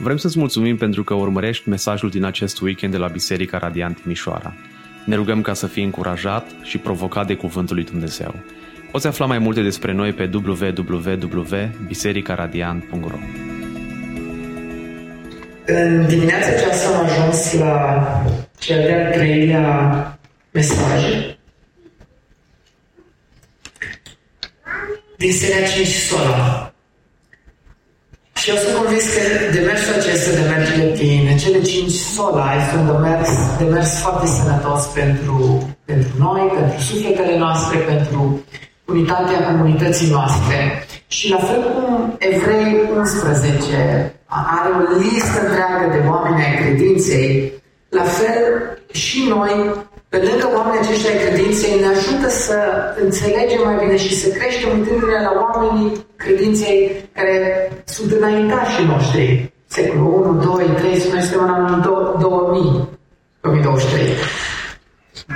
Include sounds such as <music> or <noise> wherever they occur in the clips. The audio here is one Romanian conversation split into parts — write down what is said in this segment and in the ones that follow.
Vrem să-ți mulțumim pentru că urmărești mesajul din acest weekend de la Biserica Radiant Mișoara. Ne rugăm ca să fii încurajat și provocat de Cuvântul lui Dumnezeu. Poți afla mai multe despre noi pe www.bisericaradiant.ro În dimineața aceasta am ajuns la cel de-al treilea mesaj din seria 5 Sola. Și eu sunt convins că demersul acesta de mergele prin cele cinci sola este un demers, demers foarte sănătos pentru, pentru noi, pentru sufletele noastre, pentru unitatea comunității noastre. Și la fel cum Evrei 11 are o listă întreagă de oameni ai credinței, la fel și noi pe lângă oamenii aceștia ai credinței, ne ajută să înțelegem mai bine și să creștem uitându-ne la oamenii credinței care sunt înaintașii noștri. Secolul 1, 2, 3, noi suntem în anul 2000, 2023.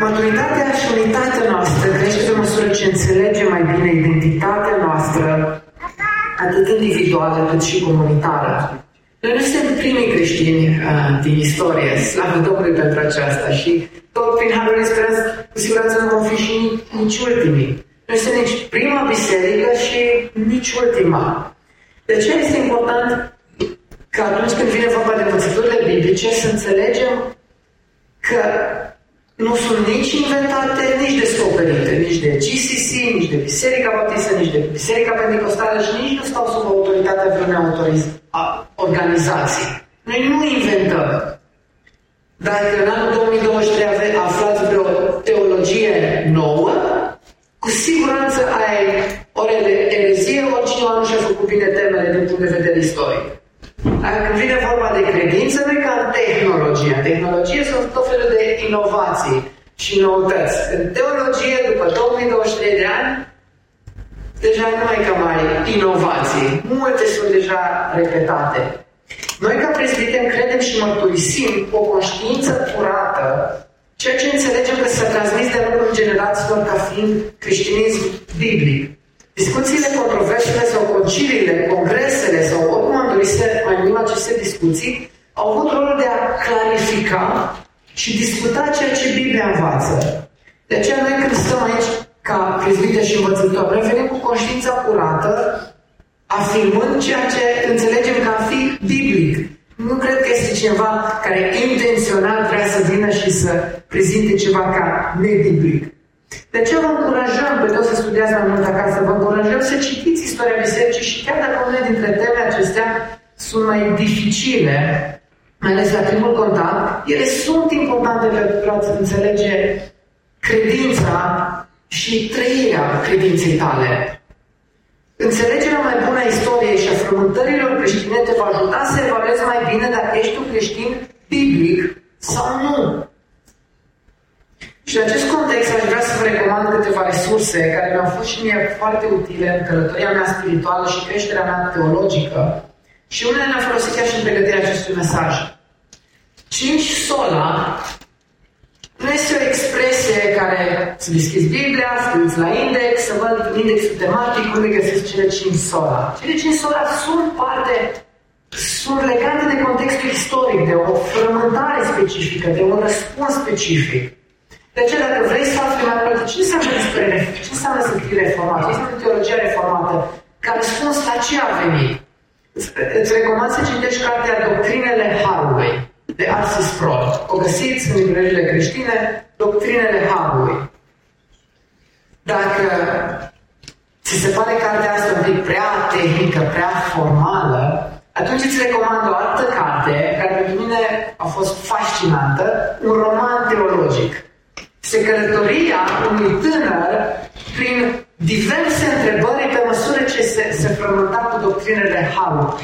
Maturitatea și unitatea noastră crește pe măsură ce înțelegem mai bine identitatea noastră, atât individuală cât și comunitară. Noi nu suntem primii creștini uh, din istorie, slavă Domnului pentru aceasta și tot prin Harul Express, cu siguranță nu vom fi și nici ultimii. Nu este nici prima biserică și nici ultima. De ce este important că atunci când vine vorba de învățăturile biblice să înțelegem că nu sunt nici inventate, nici descoperite, nici de GCC, nici de Biserica Baptistă, nici de Biserica Pentecostală și nici nu stau sub autoritatea vreunei autoriz- organizații. Noi nu inventăm. Dacă în anul 2023 aflați vreo teologie nouă, cu siguranță ai ore de erezie, oricineva nu și-a făcut bine temele din punct de vedere istoric. Dacă vine vorba de credință, nu e ca tehnologia. Tehnologie sunt tot felul de inovații și noutăți. În teologie, după 2023 de ani, deja nu mai ca mai inovații. Multe sunt deja repetate. Noi, ca prezbiteri, credem și mărturisim o conștiință curată, ceea ce înțelegem că s-a transmis de-a lungul generațiilor ca fiind creștinism biblic. Discuțiile, controversele sau conciliile, congresele sau oricum am dorit să mai numim aceste discuții, au avut rolul de a clarifica și discuta ceea ce Biblia învață. De aceea noi când stăm aici ca prezbite și învățători, noi venim cu conștiința curată, afirmând ceea ce înțelegem ca fi biblic. Nu cred că este cineva care intenționat vrea să vină și să prezinte ceva ca nebiblic. De ce vă încurajăm pe toți să studiați mai mult acasă? Vă încurajăm să citiți istoria bisericii și chiar dacă unele dintre temele acestea sunt mai dificile, mai ales la primul contact, ele sunt importante pentru a înțelege credința și trăirea credinței tale. Înțelegerea mai bună a istoriei și a frământărilor creștine te va ajuta să evaluezi mai bine dacă ești un creștin biblic sau nu. Și în acest context aș vrea să vă recomand câteva resurse care mi-au fost și mie foarte utile în călătoria mea spirituală și creșterea mea teologică și unele le-am folosit chiar și în pregătirea acestui mesaj. Cinci sola nu este o expresie care să deschizi Biblia, să uiți la index, să văd indexul tematic, unde găsesc cele cinci sola. Cele cinci sola sunt parte, sunt legate de contextul istoric, de o frământare specifică, de un răspuns specific. De aceea, dacă vrei să afli mai multe, ce înseamnă despre ce înseamnă să fii reformat, ce înseamnă teologia reformată, ca răspuns la ce a venit. Îți recomand să citești cartea Doctrinele Harului de Arsis Sproul. O găsiți în librările creștine, Doctrinele Harului. Dacă ți se pare cartea asta un pic prea tehnică, prea formală, atunci îți recomand o altă carte care pentru mine a fost fascinantă, un roman teologic este călătoria unui tânăr prin diverse întrebări pe măsură ce se, se frământa cu doctrinele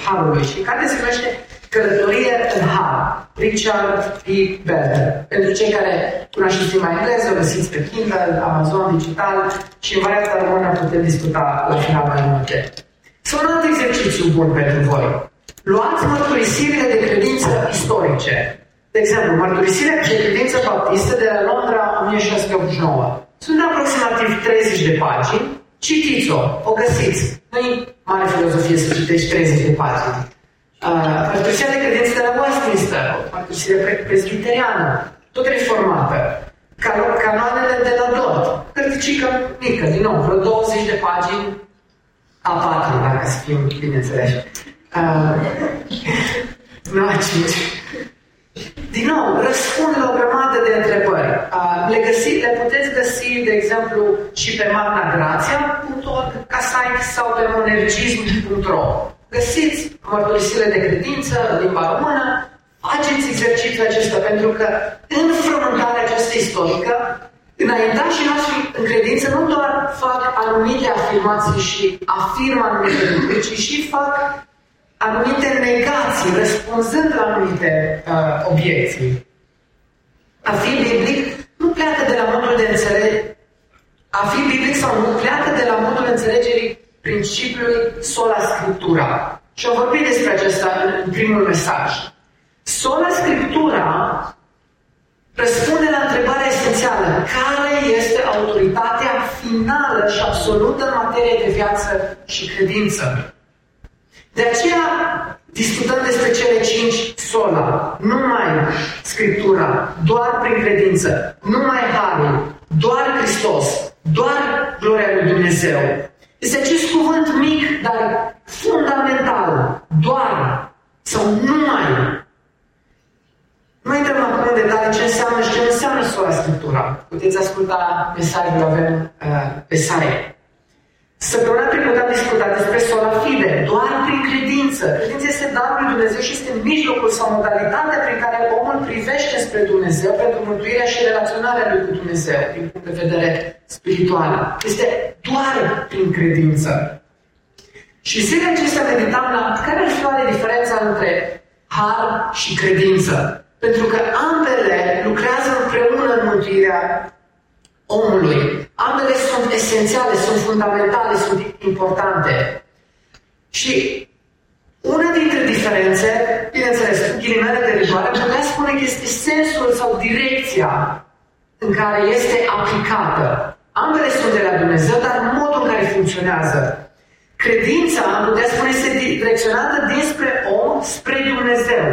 Harului. Și care se numește Călătorie în Har, Richard P. Belder. Pentru cei care cunoașteți limba engleză, o găsiți pe Kindle, Amazon Digital și în varianta română putem discuta la final mai multe. Sau un alt exercițiu bun pentru voi. Luați mărturisirile de credință istorice de exemplu, mărturisirea de credință baptistă de la Londra 1689. Sunt aproximativ 30 de pagini. Citiți-o, o găsiți. Nu-i mare filozofie să citești 30 de pagini. Mărturisirea de credință de la Westminster, mărturisire presbiteriană, tot reformată, canoanele de la Dort, hârticică mică, din nou, vreo 20 de pagini, A4, dacă să fim bineînțeleși. Uh, nu A5. Din nou, răspund la o grămadă de întrebări. Uh, le, găsi, le puteți găsi, de exemplu, și pe magnagrația.org ca site sau pe monergism.ro. Găsiți mărturisirile de credință în limba română, faceți exercițiul acesta, pentru că în frământarea aceasta istorică, înaintașii noștri în credință nu doar fac anumite afirmații și afirmă anumite lucruri, ci și fac anumite negații, răspunzând la anumite uh, obiecții. A fi biblic nu pleacă de la modul de înțelegere, a fi biblic sau nu pleacă de la modul înțelegerii principiului sola scriptura. Și am vorbit despre acesta în, în primul mesaj. Sola scriptura răspunde la întrebarea esențială. Care este autoritatea finală și absolută în materie de viață și credință? De aceea discutăm despre cele cinci sola. Numai Scriptura, doar prin credință, numai Harul, doar Hristos, doar gloria lui Dumnezeu. Este acest cuvânt mic, dar fundamental, doar sau numai. Nu intrăm acum în detalii ce înseamnă și ce înseamnă sola Scriptura. Puteți asculta mesajul, avem uh, pe site. Săptămâna trecută am discutat despre sola fide, doar prin credință. Credința este darul lui Dumnezeu și este mijlocul sau modalitatea prin care omul privește spre Dumnezeu pentru mântuirea și relaționarea lui cu Dumnezeu, din punct de vedere spiritual. Este doar prin credință. Și zilele acestea meditam la care ar fi oare diferența între har și credință. Pentru că ambele lucrează împreună în mântuirea omului. Ambele sunt esențiale, sunt fundamentale, sunt importante. Și una dintre diferențe, bineînțeles, ghilimele de rigoare, putea spune că este sensul sau direcția în care este aplicată. Ambele sunt de la Dumnezeu, dar modul în care funcționează. Credința, am putea spune, este direcționată dinspre om spre Dumnezeu.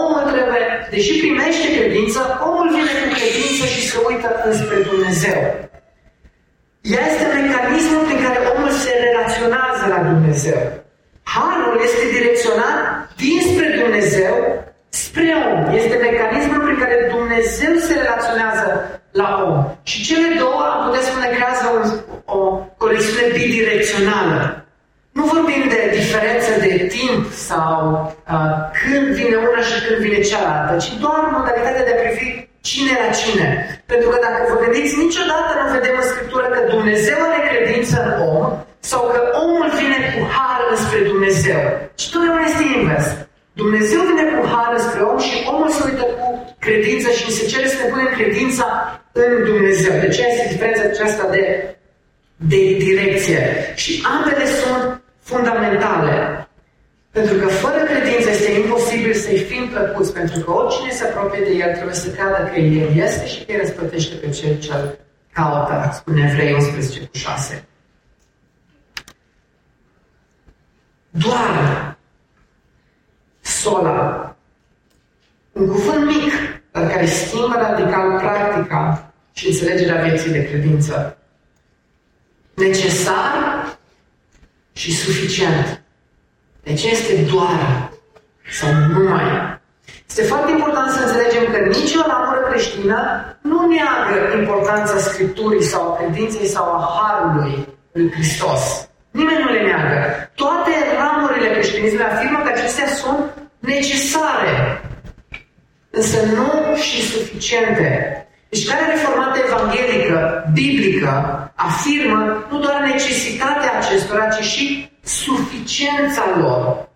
Omul trebuie, deși primește credință, omul vine cu credință și se uită înspre Dumnezeu. Ea este mecanismul prin care omul se relaționează la Dumnezeu. Harul este direcționat dinspre Dumnezeu spre om. Este mecanismul prin care Dumnezeu se relaționează la om. Și cele două, am putea spune, creează o, o conexiune bidirecțională. Nu vorbim de diferență de timp sau uh, când vine una și când vine cealaltă, ci doar modalitatea de a privi cine la cine. Pentru că dacă vă gândiți, niciodată nu vedem în Scriptură că Dumnezeu are credință în om sau că omul vine cu har înspre Dumnezeu. Și totdeauna este invers. Dumnezeu vine cu har spre om și omul se uită cu credință și se cere să ne punem credința în Dumnezeu. De ce este diferența aceasta de, de direcție? Și ambele sunt fundamentale. Pentru că fără credință este imposibil să-i fim plăcuți, pentru că oricine se apropie de El trebuie să creadă că El este și că El răsplătește pe cel ce îl caută, spune Evrei 11 cu 6. Doar sola, un cuvânt mic, dar care schimbă radical practica și înțelegerea vieții de credință. Necesar și suficient. Deci este doar sau numai. Este foarte important să înțelegem că nicio ramură creștină nu neagă importanța Scripturii sau a credinței sau a Harului lui Hristos. Nimeni nu le neagă. Toate ramurile creștinismului afirmă că acestea sunt necesare, însă nu și suficiente. Deci care reformată evanghelică, biblică, afirmă nu doar necesitatea acestora, ci și suficiența lor.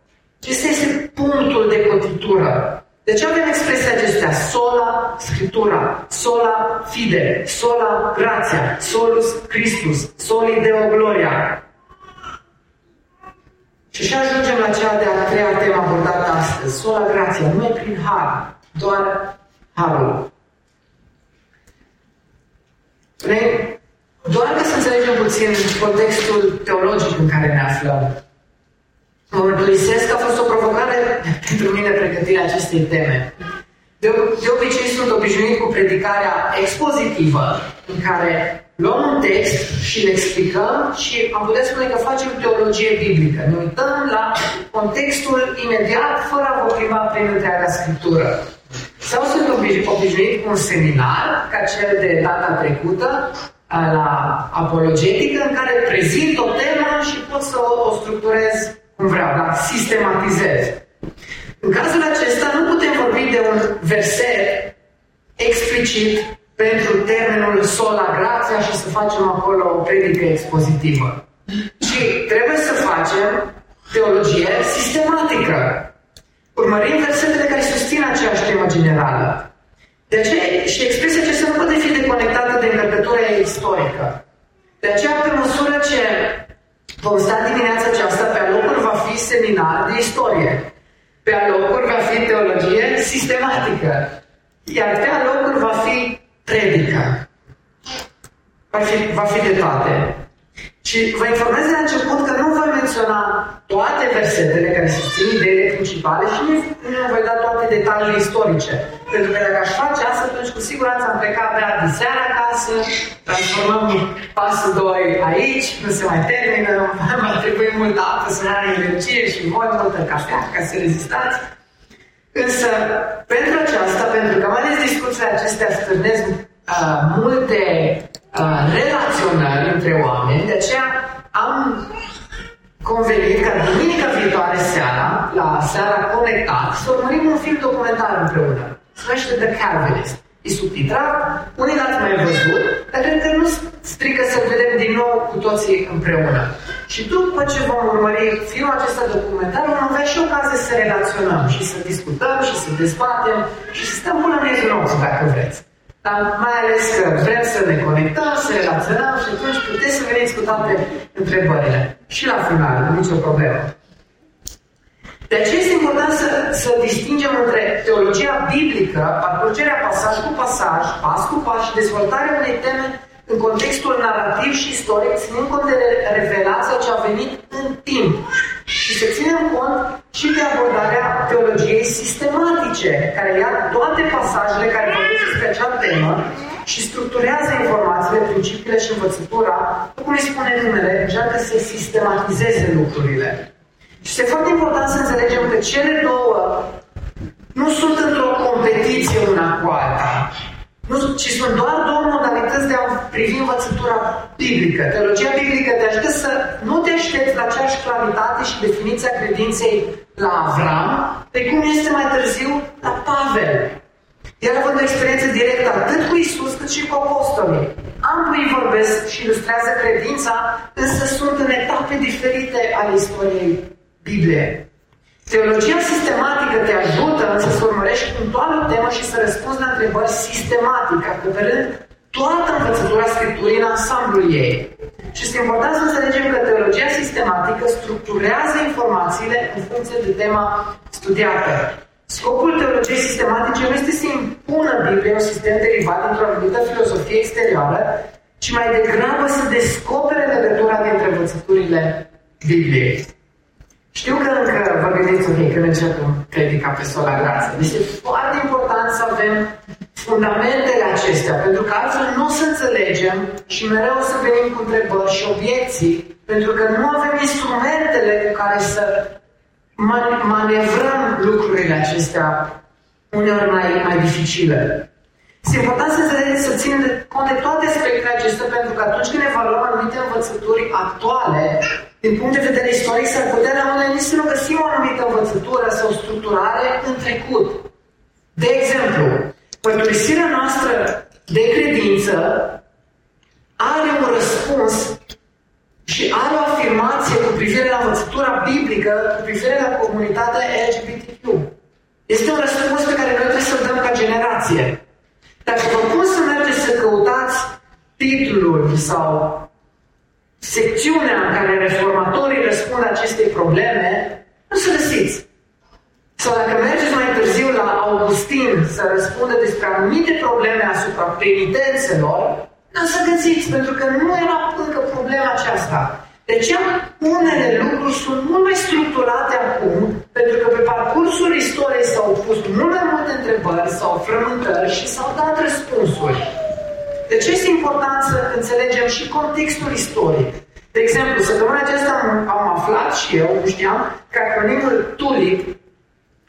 Acesta este punctul de cotitură. De ce avem expresia acestea? Sola Scriptura, sola fide, sola grația, solus Christus, soli deo gloria. Și așa ajungem la cea de-a treia temă abordată astăzi, sola grația, numai prin har, doar harul. Doar ca să înțelegem puțin contextul teologic în care ne aflăm. Mă mărturisesc că a fost o provocare <laughs> pentru mine pregătirea acestei teme. De, de obicei sunt obișnuit cu predicarea expozitivă, în care luăm un text și îl explicăm și am putea spune că facem teologie biblică. Ne uităm la contextul imediat, fără a vă prima prin întreaga Scriptură. Sau sunt obișnuit cu un seminar, ca cel de data trecută, la apologetică, în care prezint o temă și pot să o, o structurez cum vreau, dar sistematizez. În cazul acesta nu putem vorbi de un verset explicit pentru termenul sola grația și să facem acolo o predică expozitivă. Ci trebuie să facem teologie sistematică. Urmărim versetele care susțin aceeași temă generală. De aceea, și expresia aceasta nu poate fi deconectată de încărcătura istorică. De aceea, pe măsură ce vom sta dimineața aceasta, pe alocuri va fi seminar de istorie. Pe alocuri va fi teologie sistematică. Iar pe alocuri va fi predică. Va fi, va fi de toate. Și vă informez de la început că nu voi menționa toate versetele care susțin ideile principale și nu, nu voi da toate detaliile istorice. Pentru că dacă aș face asta, atunci cu siguranță am plecat abia de seara acasă, transformăm pasul 2 aici, nu se mai termină, <laughs> mai trebuie multă apă să are energie și voi multă cafea ca să rezistați. Însă, pentru aceasta, pentru că mai ales discuțiile acestea stârnesc uh, multe uh, relaționări între oameni, de aceea am convenit ca duminica viitoare seara, la seara conectat, să urmărim un film documentar împreună. Se numește The Calvinist. E subtitrat, unii l-ați mai văzut, dar cred că nu strică să vedem din nou cu toții împreună. Și după ce vom urmări filmul acesta documentar, vom avea și ocazie să relaționăm și să discutăm și să dezbatem și să stăm până în nostru, dacă vreți. Dar mai ales că vrem să ne conectăm, să relaționăm și atunci puteți să veniți cu toate întrebările. Și la final, nu nicio problemă. De aceea este important să, să distingem între teologia biblică, parcurgerea pasaj cu pasaj, pas cu pas și dezvoltarea unei teme în contextul narrativ și istoric, ținând cont de revelația ce a venit în timp și să ținem cont și de abordarea teologiei sistematice, care ia toate pasajele care vorbesc despre acea temă și structurează informațiile, principiile și învățătura, cum îi spune numele, încearcă să sistematizeze lucrurile. Și este foarte important să înțelegem că cele două nu sunt într-o competiție una cu alta, nu, ci sunt doar două modalități de a privi învățătura biblică. Teologia biblică te ajută să nu te aștepți la aceeași claritate și definiția credinței la Avram, pe cum este mai târziu la Pavel. El având o experiență directă atât cu Isus cât și cu apostolii. Ambii vorbesc și ilustrează credința, însă sunt în etape diferite ale istoriei Bibliei. Teologia sistematică te ajută să să urmărești punctual o temă și să răspunzi la întrebări sistematic, acoperând toată învățătura Scripturii în ansamblul ei. Și este important să înțelegem că teologia sistematică structurează informațiile în funcție de tema studiată. Scopul teologiei sistematice nu este să impună Biblia un sistem derivat dintr-o anumită filozofie exterioară, ci mai degrabă să descopere legătura dintre învățăturile Bibliei. Știu că încă vă gândiți, ok, când începem predica pe sola grață. Deci e foarte important să avem fundamentele acestea, pentru că altfel nu o să înțelegem și mereu o să venim cu întrebări și obiecții, pentru că nu avem instrumentele cu care să manevrăm lucrurile acestea uneori mai, mai dificile. Este important să înțelegem, să ținem cont de toate aspectele acestea, pentru că atunci când evaluăm anumite învățături actuale, din punct de vedere istoric, s-ar putea la unele să nu găsim o anumită învățătură sau structurare în trecut. De exemplu, părturisirea noastră de credință are un răspuns și are o afirmație cu privire la învățătura biblică, cu privire la comunitatea LGBTQ. Este un răspuns pe care noi trebuie să-l dăm ca generație. Dacă vă pun să mergeți să căutați titlul sau secțiunea în care reformatorii răspund acestei probleme, nu să găsiți. Sau dacă mergeți mai târziu la Augustin să răspundă despre anumite probleme asupra penitențelor, nu să găsiți, pentru că nu era încă problema aceasta. De ce unele lucruri sunt mult mai structurate acum, pentru că pe parcursul istoriei s-au pus mult mai multe întrebări sau frământări și s-au dat răspunsuri. De ce este important să înțelegem și contextul istoric? De exemplu, săptămâna aceasta am, am aflat și eu, nu știam, că acronimul TULIP,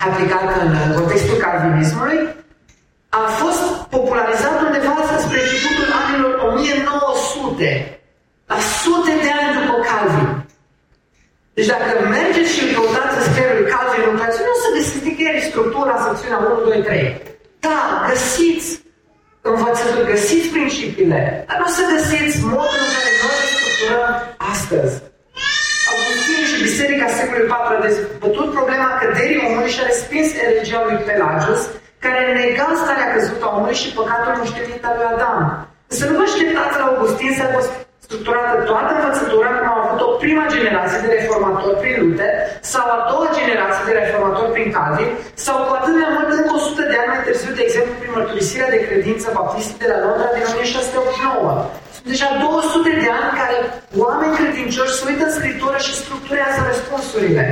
aplicat în contextul calvinismului, a fost popularizat undeva spre începutul anilor 1900, la sute de ani după Calvin. Deci dacă mergeți și căutați să scrierea lui Calvin în nu o să găsiți nicăieri structura, secțiunea 1, 2, 3. Da, găsiți învățături, găsiți principiile, dar nu o să găsiți modul în care noi le structurăm astăzi. Augustin și Biserica secolului IV a dezbătut problema căderii omului și a respins religia lui Pelagius, care nega starea căzută a omului și păcatul moștenit al lui Adam. Să nu vă așteptați la Augustin să aibă structurată toată învățătura cum au avut o prima generație de reformatori prin Luther sau a doua generație de reformatori prin Calvin sau cu atât mai mult încă 100 de ani mai târziu, de exemplu, prin mărturisirea de credință baptistă de la Londra din 1689. Sunt deja 200 de ani care oameni credincioși se uită în Scriptură și structurează răspunsurile.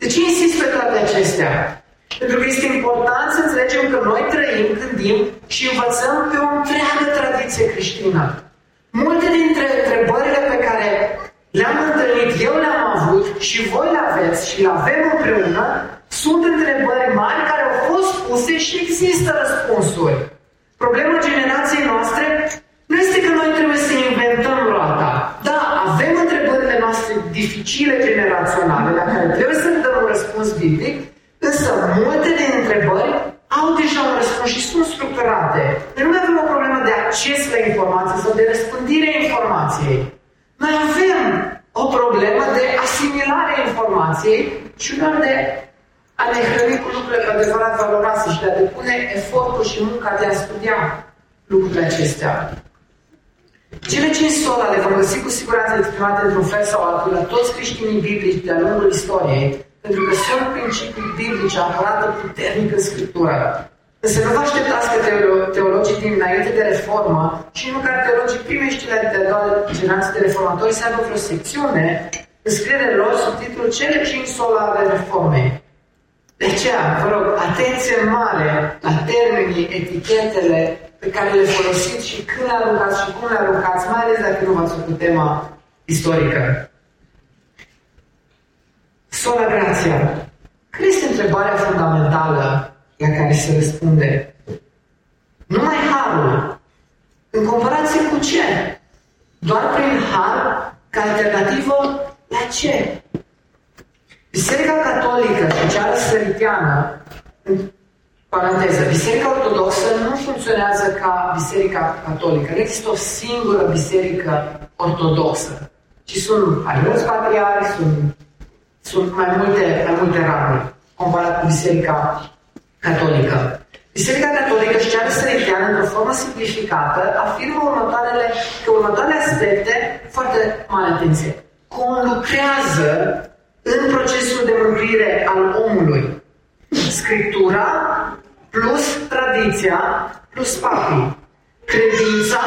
De ce insist pe toate acestea? Pentru că este important să înțelegem că noi trăim, gândim și învățăm pe o întreagă tradiție creștină. Multe dintre întrebările pe care le-am întâlnit, eu le-am avut și voi le aveți și le avem împreună, sunt întrebări mari care au fost puse și există răspunsuri. Problema generației noastre nu este că noi trebuie să inventăm roata. Da, avem întrebările noastre dificile generaționale la care trebuie să dăm un răspuns biblic, însă multe din întrebări au deja un răspuns și sunt structurate. Noi nu avem o problemă de acces la informații sau de răspândire a informației. Noi avem o problemă de asimilare a informației și una de a ne hrăni cu lucrurile cu adevărat valoroase și de a depune efortul și munca de a studia lucrurile acestea. Cele cinci sola le vom găsi cu siguranță exprimate într-un fel sau altul la toți creștinii biblici de-a lungul istoriei, pentru că sunt principii biblice apărate puternic în Scriptură. Însă nu vă așteptați că teologii din înainte de reformă și nu ca teologii primeștile de a doua generație de reformatori să aibă vreo secțiune în scrierile lor sub titlul Cele cinci sola ale reformei. De aceea, vă rog, atenție mare la termenii, etichetele pe care le folosiți și când le aruncați și cum le aruncați, mai ales dacă nu v-ați făcut tema istorică. Sola grația. Care este întrebarea fundamentală la care se răspunde? Numai harul. În comparație cu ce? Doar prin har ca alternativă la ce? Biserica Catolică și cea săritiană, în paranteză, Biserica Ortodoxă nu funcționează ca Biserica Catolică. Nu există o singură biserică ortodoxă, ci sunt mai mulți patriari, sunt sunt mai multe, mai multe ramuri comparat cu Biserica Catolică. Biserica Catolică și cea săritiană, într-o formă simplificată, afirmă următoarele, că următoarele aspecte, foarte mare atenție, conlucrează în procesul de mântuire al omului. Scriptura plus tradiția plus papii. Credința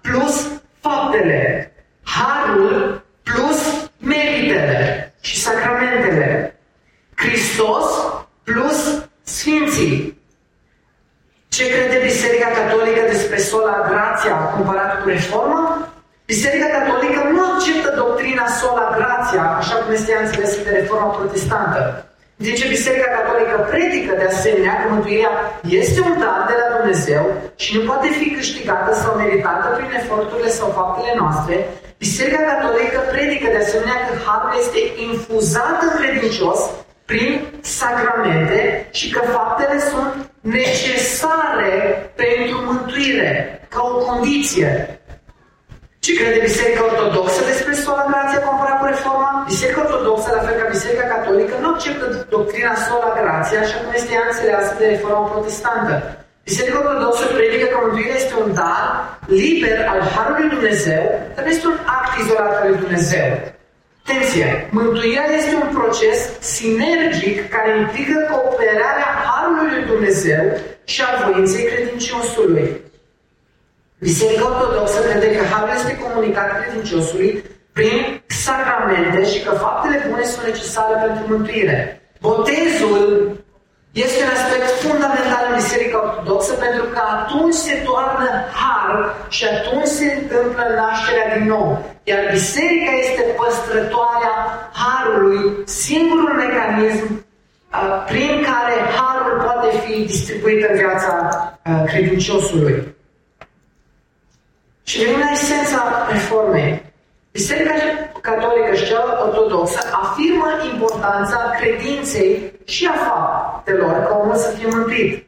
plus faptele. Harul plus meritele și sacramentele. Hristos plus Sfinții. Ce crede Biserica Catolică despre sola grația comparat cu reforma? Biserica Catolică nu acceptă doctrina sola grația, așa cum este ea înțelesă de reforma protestantă. De ce Biserica Catolică predică de asemenea că mântuirea este un dar de la Dumnezeu și nu poate fi câștigată sau meritată prin eforturile sau faptele noastre, Biserica Catolică predică de asemenea că Harul este infuzat în credincios prin sacramente și că faptele sunt necesare pentru mântuire, ca o condiție. Ce crede Biserica Ortodoxă despre sola grație comparat cu Reforma? Biserica Ortodoxă, la fel ca Biserica Catolică, nu acceptă doctrina sola grație, așa cum este ea înțeleasă de Reforma Protestantă. Biserica Ortodoxă predică că mântuirea este un dar liber al Harului Dumnezeu, dar nu este un act izolat al lui Dumnezeu. Atenție! Mântuirea este un proces sinergic care implică cooperarea Harului lui Dumnezeu și a voinței credinciosului. Biserica Ortodoxă crede că Harul este comunicat credinciosului prin sacramente și că faptele bune sunt necesare pentru mântuire. Botezul este un aspect fundamental în Biserica Ortodoxă pentru că atunci se toarnă har și atunci se întâmplă nașterea din nou. Iar Biserica este păstrătoarea harului, singurul mecanism uh, prin care harul poate fi distribuit în viața uh, credinciosului. Și venim la esența reformei. Biserica Catolică și cea ortodoxă afirmă importanța credinței și a faptelor ca omul să fie mântuit.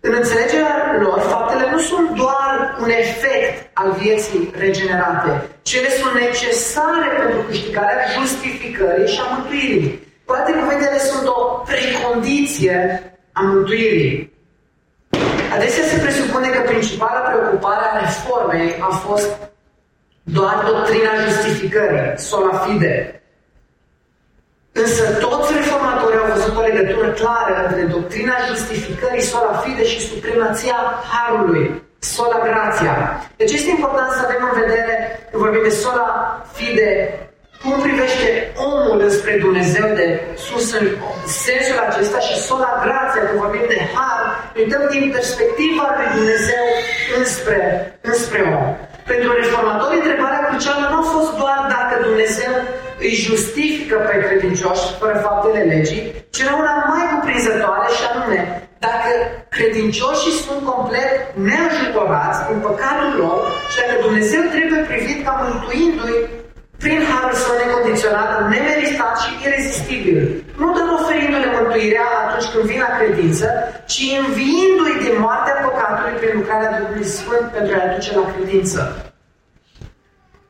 În înțelegerea lor, faptele nu sunt doar un efect al vieții regenerate, ci ele sunt necesare pentru câștigarea justificării și a mântuirii. Cu alte cuvinte, ele sunt o precondiție a mântuirii. Adesea se presupune că principala preocupare a reformei a fost doar doctrina justificării, sola fide. Însă toți reformatorii au văzut o legătură clară între doctrina justificării, sola fide și supremația Harului, sola grația. Deci este important să avem în vedere, când vorbim de sola fide, cum privește omul înspre Dumnezeu de sus în sensul acesta și sola grația, când vorbim de har, uităm din perspectiva lui Dumnezeu înspre, înspre om. Pentru reformatori, întrebarea crucială nu a fost doar dacă Dumnezeu îi justifică pe credincioși fără faptele legii, ci era una mai cuprinzătoare și anume, dacă credincioșii sunt complet neajutorați în păcatul lor și dacă Dumnezeu trebuie privit ca mântuindu-i prin harul său necondiționat, nemeritat și irezistibil. Nu doar oferindu-le mântuirea atunci când vin la credință, ci înviindu-i din moartea păcatului prin lucrarea Duhului Sfânt pentru a-i aduce la credință.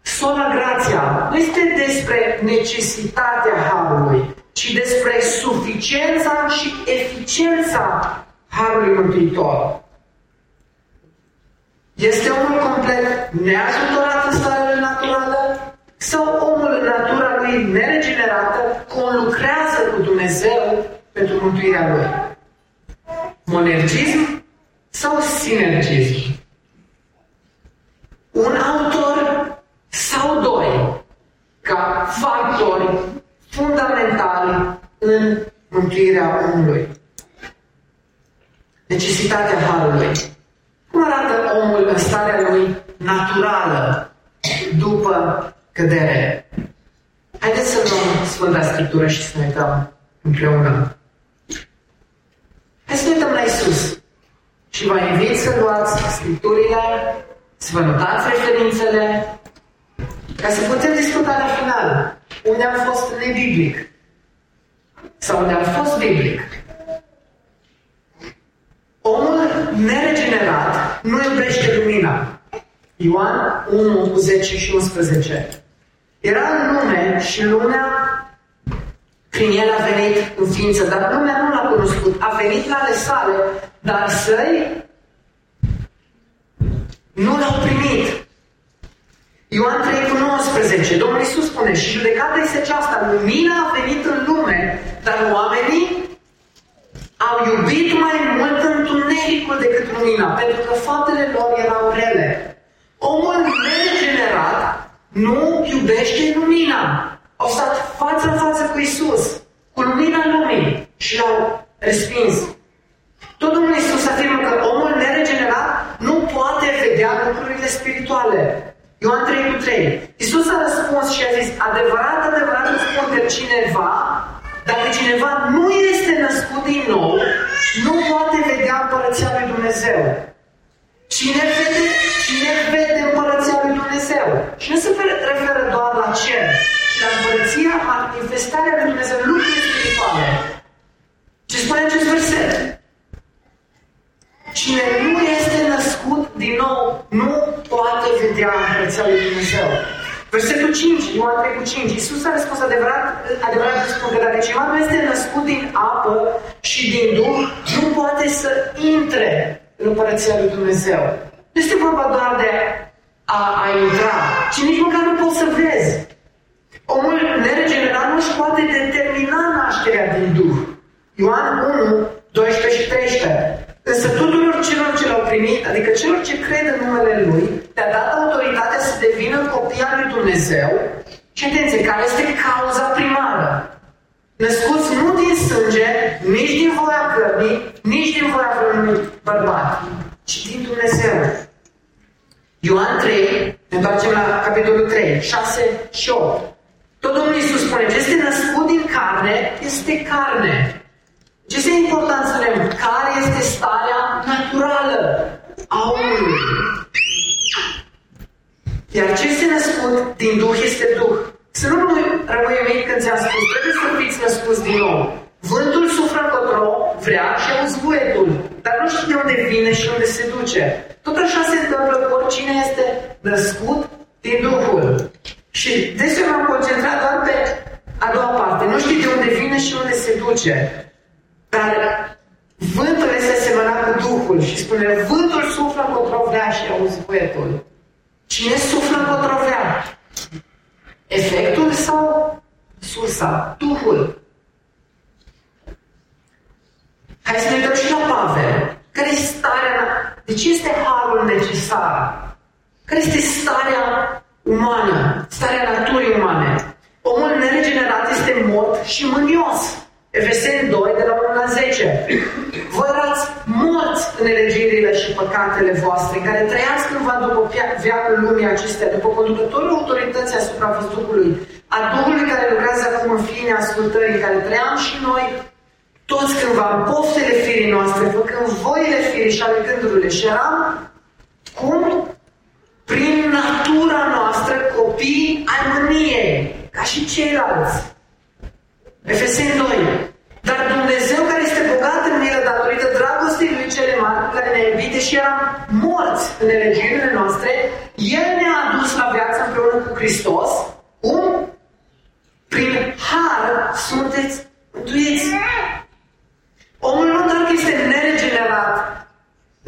Sola grația nu este despre necesitatea harului, ci despre suficiența și eficiența harului mântuitor. Este omul complet neajutorat în starea naturală sau omul în natura lui neregenerată conlucrează cu Dumnezeu pentru mântuirea lui? Monergism sau sinergism? Un autor sau doi ca factori fundamentali în mântuirea omului. Necesitatea Harului. Cum arată omul în starea lui naturală după cădere. Haideți să luăm Sfânta Scriptură și să ne uităm împreună. Hai să ne uităm la Isus. Și vă invit să luați Scripturile, să vă notați referințele, ca să putem discuta la final unde am fost nebiblic sau unde am fost biblic. Omul neregenerat nu iubește lumina. Ioan 1 10 și 11. Era în lume și lumea prin el a venit în ființă, dar lumea nu l-a cunoscut. A venit la ale sale, dar săi nu l-au primit. Ioan 3 cu 19, Domnul Iisus spune, și judecata este aceasta, lumina a venit în lume, dar oamenii au iubit mai mult întunericul decât lumina, pentru că faptele lor erau rele. Omul neregenerat nu iubește lumina. Au stat față în față cu Isus, cu lumina lumii și l-au respins. Tot Domnul Isus afirmă că omul neregenerat nu poate vedea lucrurile spirituale. Ioan 3 cu 3. Isus a răspuns și a zis, adevărat, adevărat îți spun că cineva, dacă cineva nu este născut din nou, nu poate vedea împărăția lui Dumnezeu. Cine vede, cine vede împărăția lui Dumnezeu? Și nu se referă doar la cer, ci la împărăția, manifestarea lui Dumnezeu, lucruri spirituale. Ce spune acest verset? Cine nu este născut din nou, nu poate vedea împărăția lui Dumnezeu. Versetul 5, Ioan 3 cu 5. Iisus a răspuns adevărat, adevărat spun că dacă cineva nu este născut din apă și din Duh, nu poate să intre în Împărăția Lui Dumnezeu. Nu este vorba doar de a, a intra, ci nici măcar nu poți să vezi. Omul neregenerat nu își poate determina nașterea din Duh. Ioan 1, 12 și 13. Însă tuturor celor ce l-au primit, adică celor ce cred în numele Lui, te-a dat autoritatea să devină copii al lui Dumnezeu Și atenție, care este cauza primară? Născuți nu din sânge, nici din voia cărnii, nici din voia vreunui bărbat, ci din Dumnezeu. Ioan 3, ne întoarcem la capitolul 3, 6 și 8. Tot Domnul Iisus spune, ce este născut din carne, este carne. Ce este important să vedem? Care este starea naturală a omului? Iar ce este născut din Duh este Duh. Să nu rămâi uimit când ți-am spus, trebuie să fiți născuți din nou. Vântul suflă încotro, vrea și auzi vuietul, dar nu știu de unde vine și unde se duce. Tot așa se întâmplă cu oricine este născut din Duhul. Și deseori m-am concentrat doar pe a doua parte. Nu știu de unde vine și unde se duce. Dar vântul este asemănat cu Duhul și spune, vântul suflă încotro vrea și auzi vuietul. Cine suflă încotro vrea? Efectul sau sursa? Duhul. Hai să ne uităm și la Pavel. Care este starea? De ce este harul necesar? Care este starea umană? Starea naturii umane? Omul neregenerat este mort și mânios. Efeseni 2, de la 1 la 10. Vă erați mulți în elegirile și păcatele voastre, care trăiați cândva după viacul lumii acestea, după conducătorul autorității asupra văzducului, a Duhului care lucrează acum în fine ascultării, care trăiam și noi toți cândva în poftele firii noastre, făcând voile firii și ale gândurile și eram cum? Prin natura noastră copii ai mâniei, ca și ceilalți. Efeseni 2. Dar Dumnezeu care este bogat în milă datorită dragostei Lui cele mari cu care ne-a iubit și eram morți în elegirile noastre, El ne-a adus la viață împreună cu Hristos. Cum? Prin har sunteți mântuiți. Omul nu doar că este neregenerat,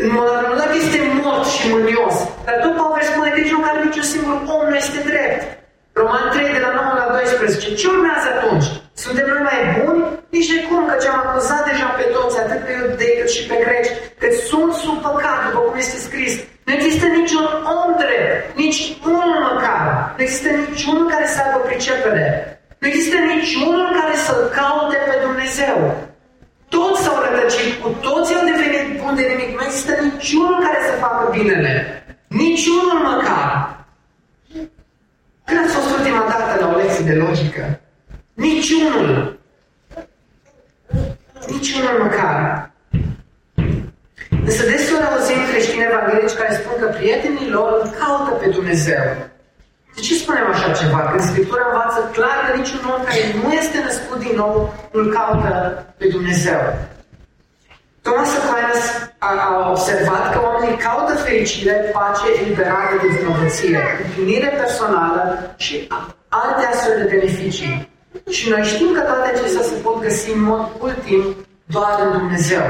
în mod nu doar că este mort și mânios, dar tot Pavel spune că nici măcar niciun singur om nu este drept. Roman 3 de la 9 la 12. Ce urmează atunci? Suntem noi mai buni? Nici de cum, că ce-am acuzat deja pe toți, atât pe iudei cât și pe greci, că sunt sub păcat, după cum este scris. Nu există niciun om drept, nici unul măcar. Nu există niciunul care să aibă pricepere. Nu există niciunul care să-L caute pe Dumnezeu. Toți s-au rătăcit, cu toți au devenit buni de nimic. Nu există niciunul care să facă binele. Niciunul măcar. Când ați fost ultima dată la o lecție de logică? Niciunul. Niciunul măcar. Însă deseori auzim creștini evanghelici care spun că prietenii lor îl caută pe Dumnezeu. De ce spunem așa ceva? Când Scriptura învață clar că niciun om care nu este născut din nou îl caută pe Dumnezeu. Thomas Aquinas a, a observat că oamenii caută fericire, pace, eliberare de vinovăție, împlinire personală și alte astfel de beneficii. Și noi știm că toate acestea se pot găsi în mod ultim doar în Dumnezeu.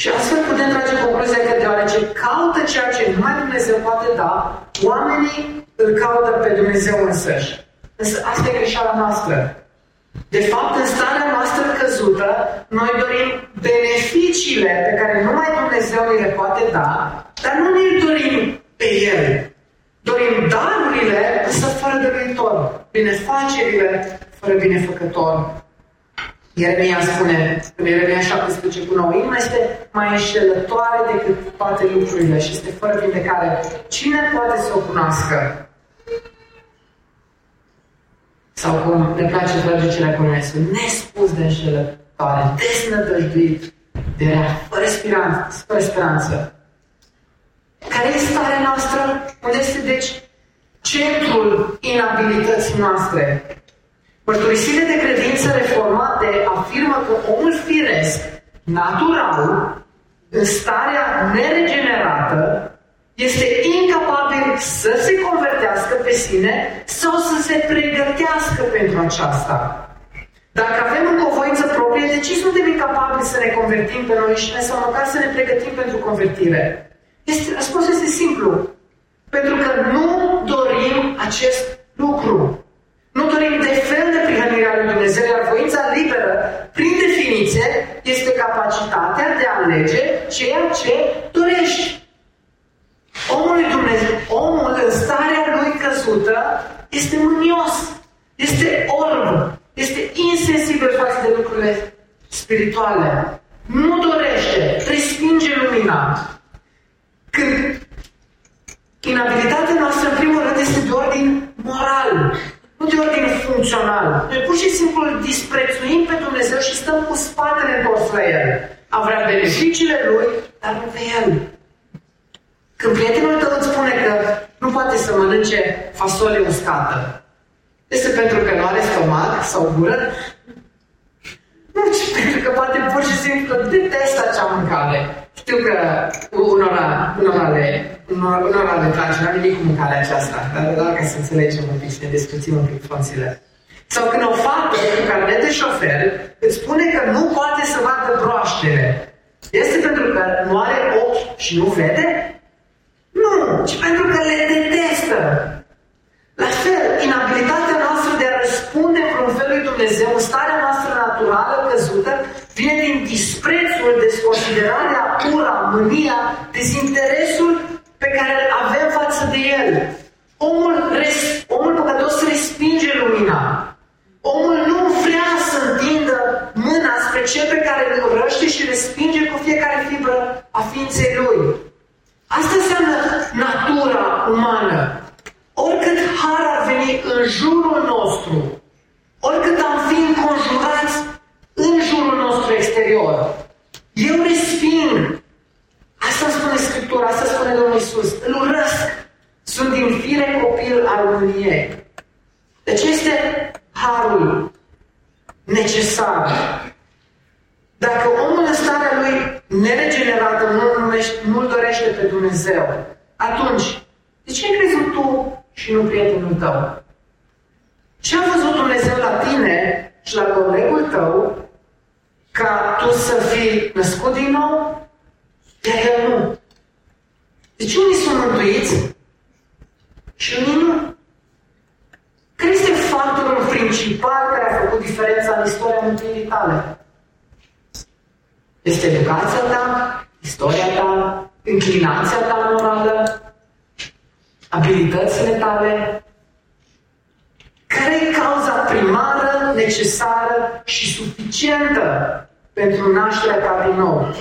Și astfel putem trage concluzia că deoarece caută ceea ce numai Dumnezeu poate da, oamenii îl caută pe Dumnezeu însăși. Însă asta e greșeala noastră. De fapt, în starea noastră căzută, noi dorim beneficiile pe care numai Dumnezeu ni le poate da, dar nu ne dorim pe El. Dorim darurile, însă fără dăruitor. Binefacerile, fără binefăcător. Ieremia spune, în Ieremia 17 cu 9, inima este mai înșelătoare decât toate lucrurile și este fără vindecare. Cine poate să o cunoască? Sau cum ne place traducerea cu este nespus de înșelătoare, desnădăjduit, de rea, fără speranță, fără speranță. Care este starea noastră? Unde este, deci, centrul inabilității noastre? Mărturisirile de credință reformate afirmă că omul firesc, natural, în starea neregenerată, este incapabil să se convertească pe sine sau să se pregătească pentru aceasta. Dacă avem voință proprie, de ce suntem incapabili să ne convertim pe noi și sau măcar să ne pregătim pentru convertire? Este, răspunsul este simplu. Pentru că nu dorim acest lucru. Nu dorim de fel de prihănirea lui Dumnezeu, iar voința liberă, prin definiție, este capacitatea de a alege ceea ce dorești. Omul Dumnezeu, omul în starea lui căzută, este mânios, este orb, este insensibil față de lucrurile spirituale. Nu dorește, respinge lumina. Când inabilitatea noastră, în primul rând, este de ordin moral, nu de ordin funcțional. Noi pur și simplu îl disprețuim pe Dumnezeu și stăm cu spatele întors la El. Am vrea beneficiile Lui, dar nu pe El. Când prietenul tău îți spune că nu poate să mănânce fasole uscată, este pentru că nu are stomac sau gură? Nu, ci pentru că poate pur și simplu detestă acea mâncare. Știu că unora, unora le, unora, unora le place, nu nimic cu mâncarea aceasta, dar doar ca să înțelegem un pic, să ne descruțim un pic frunțile. Sau când o fată cu carnet de șofer îți spune că nu poate să vadă broaștele, este pentru că nu are ochi și nu vede? Nu, ci pentru că le detestă. La fel, inabilitatea noastră de a răspunde într-un fel lui Dumnezeu, starea noastră naturală căzută, vine din disprețul, desconsiderarea, ura, mânia, dezinteresul pe care îl avem față de El. Omul, res, omul păcătos respinge lumina. Omul nu vrea să întindă mâna spre cel pe care îl urăște și respinge cu fiecare fibră a ființei lui. Asta înseamnă natura umană. Oricât har ar veni în jurul nostru, oricât am fi înconjurați în jurul nostru exterior, eu resping. Asta spune Scriptura, asta spune Domnul Isus. Îl urăsc. Sunt din fire copil al mâniei. Deci este harul necesar. Dacă omul în starea lui neregenerată nu nu-L dorește pe Dumnezeu, atunci, de ce ai crezut tu și nu prietenul tău? Ce a văzut Dumnezeu la tine și la colegul tău ca tu să fii născut din nou, iar el nu? Deci unii sunt mântuiți și unii nu. Care este factorul principal care a făcut diferența în istoria mântuirii tale? Este educația ta, istoria ta, inclinația ta morală, abilitățile tale, care e cauza primară, necesară și suficientă pentru nașterea ta din nou?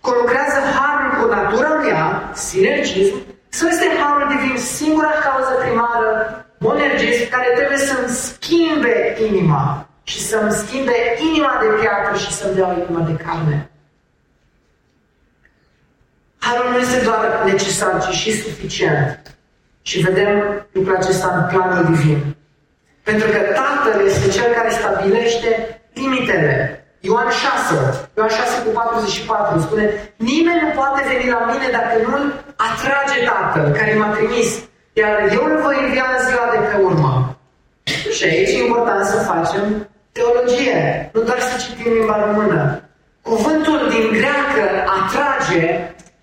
Conlucrează harul cu natura mea, sinergism, sau este harul divin singura cauză primară, monergism, care trebuie să-mi schimbe inima și să-mi schimbe inima de piatră și să-mi dea o inima de carne? Harul nu este doar necesar, ci și suficient. Și vedem lucrul acesta în planul divin. Pentru că Tatăl este Cel care stabilește limitele. Ioan 6, Ioan 6 cu 44 spune Nimeni nu poate veni la mine dacă nu-L atrage Tatăl care m-a trimis, iar eu îl voi învia în ziua de pe urmă. Și aici e important să facem teologie, nu doar să citim limba română. Cuvântul din greacă atrage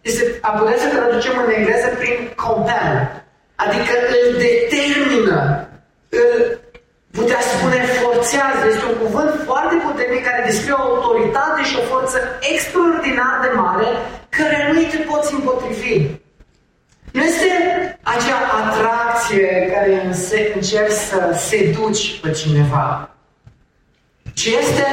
este, a putea să traducem în engleză prin compel, adică îl determină, îl putea spune forțează. Este un cuvânt foarte puternic care descrie o autoritate și o forță extraordinar de mare care nu te poți împotrivi. Nu este acea atracție care încerci să seduci pe cineva, ci este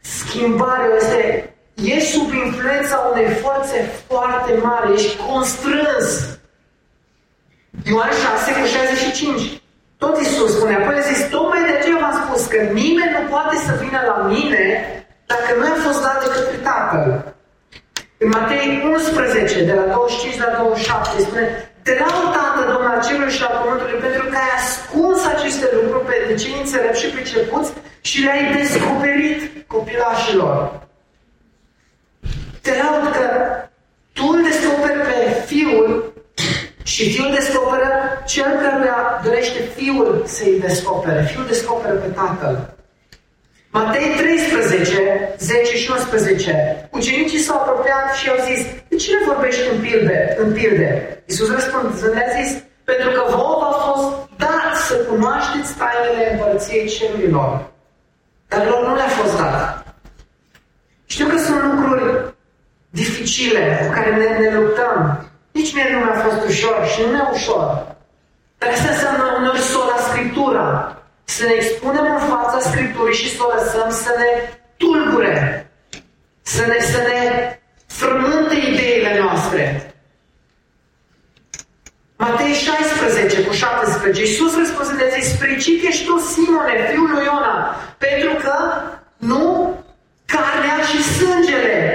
schimbare, este ești sub influența unei forțe foarte mari, ești constrâns. Ioan 6 cu 65. Tot Iisus spune, apoi a zis, tocmai de aceea v-am spus că nimeni nu poate să vină la mine dacă nu a fost dat de către Tatăl. În Matei 11, de la 25 la 27, spune, te laud, Tată, Domnul al Cerului și al Pământului, pentru că ai ascuns aceste lucruri pe cei înțelepți și pricepuți și le-ai descoperit copilașilor. Te laud că tu îl descoperi pe Fiul și Fiul descoperă cel care dorește Fiul să-i descopere. Fiul descoperă pe Tatăl. Matei 13, 10 și 11. Ucenicii s-au apropiat și au zis, de cine vorbești în pilde? În pilde? Iisus răspunzând a zis, pentru că vouă v-a fost dat să cunoașteți tainele împărăției cerurilor. Dar lor nu le-a fost dat. Știu că sunt lucruri dificile cu care ne, ne luptăm. Nici mie nu mi-a fost ușor și nu mi-e ușor. Dar asta înseamnă uneori sola Scriptura. Să ne expunem în fața Scripturii și să o lăsăm să ne să ne, să ne frământe ideile noastre. Matei 16 cu 17. Iisus răspunzând a zis, Spricit ești tu, Simone, fiul lui Iona, pentru că nu carnea și sângele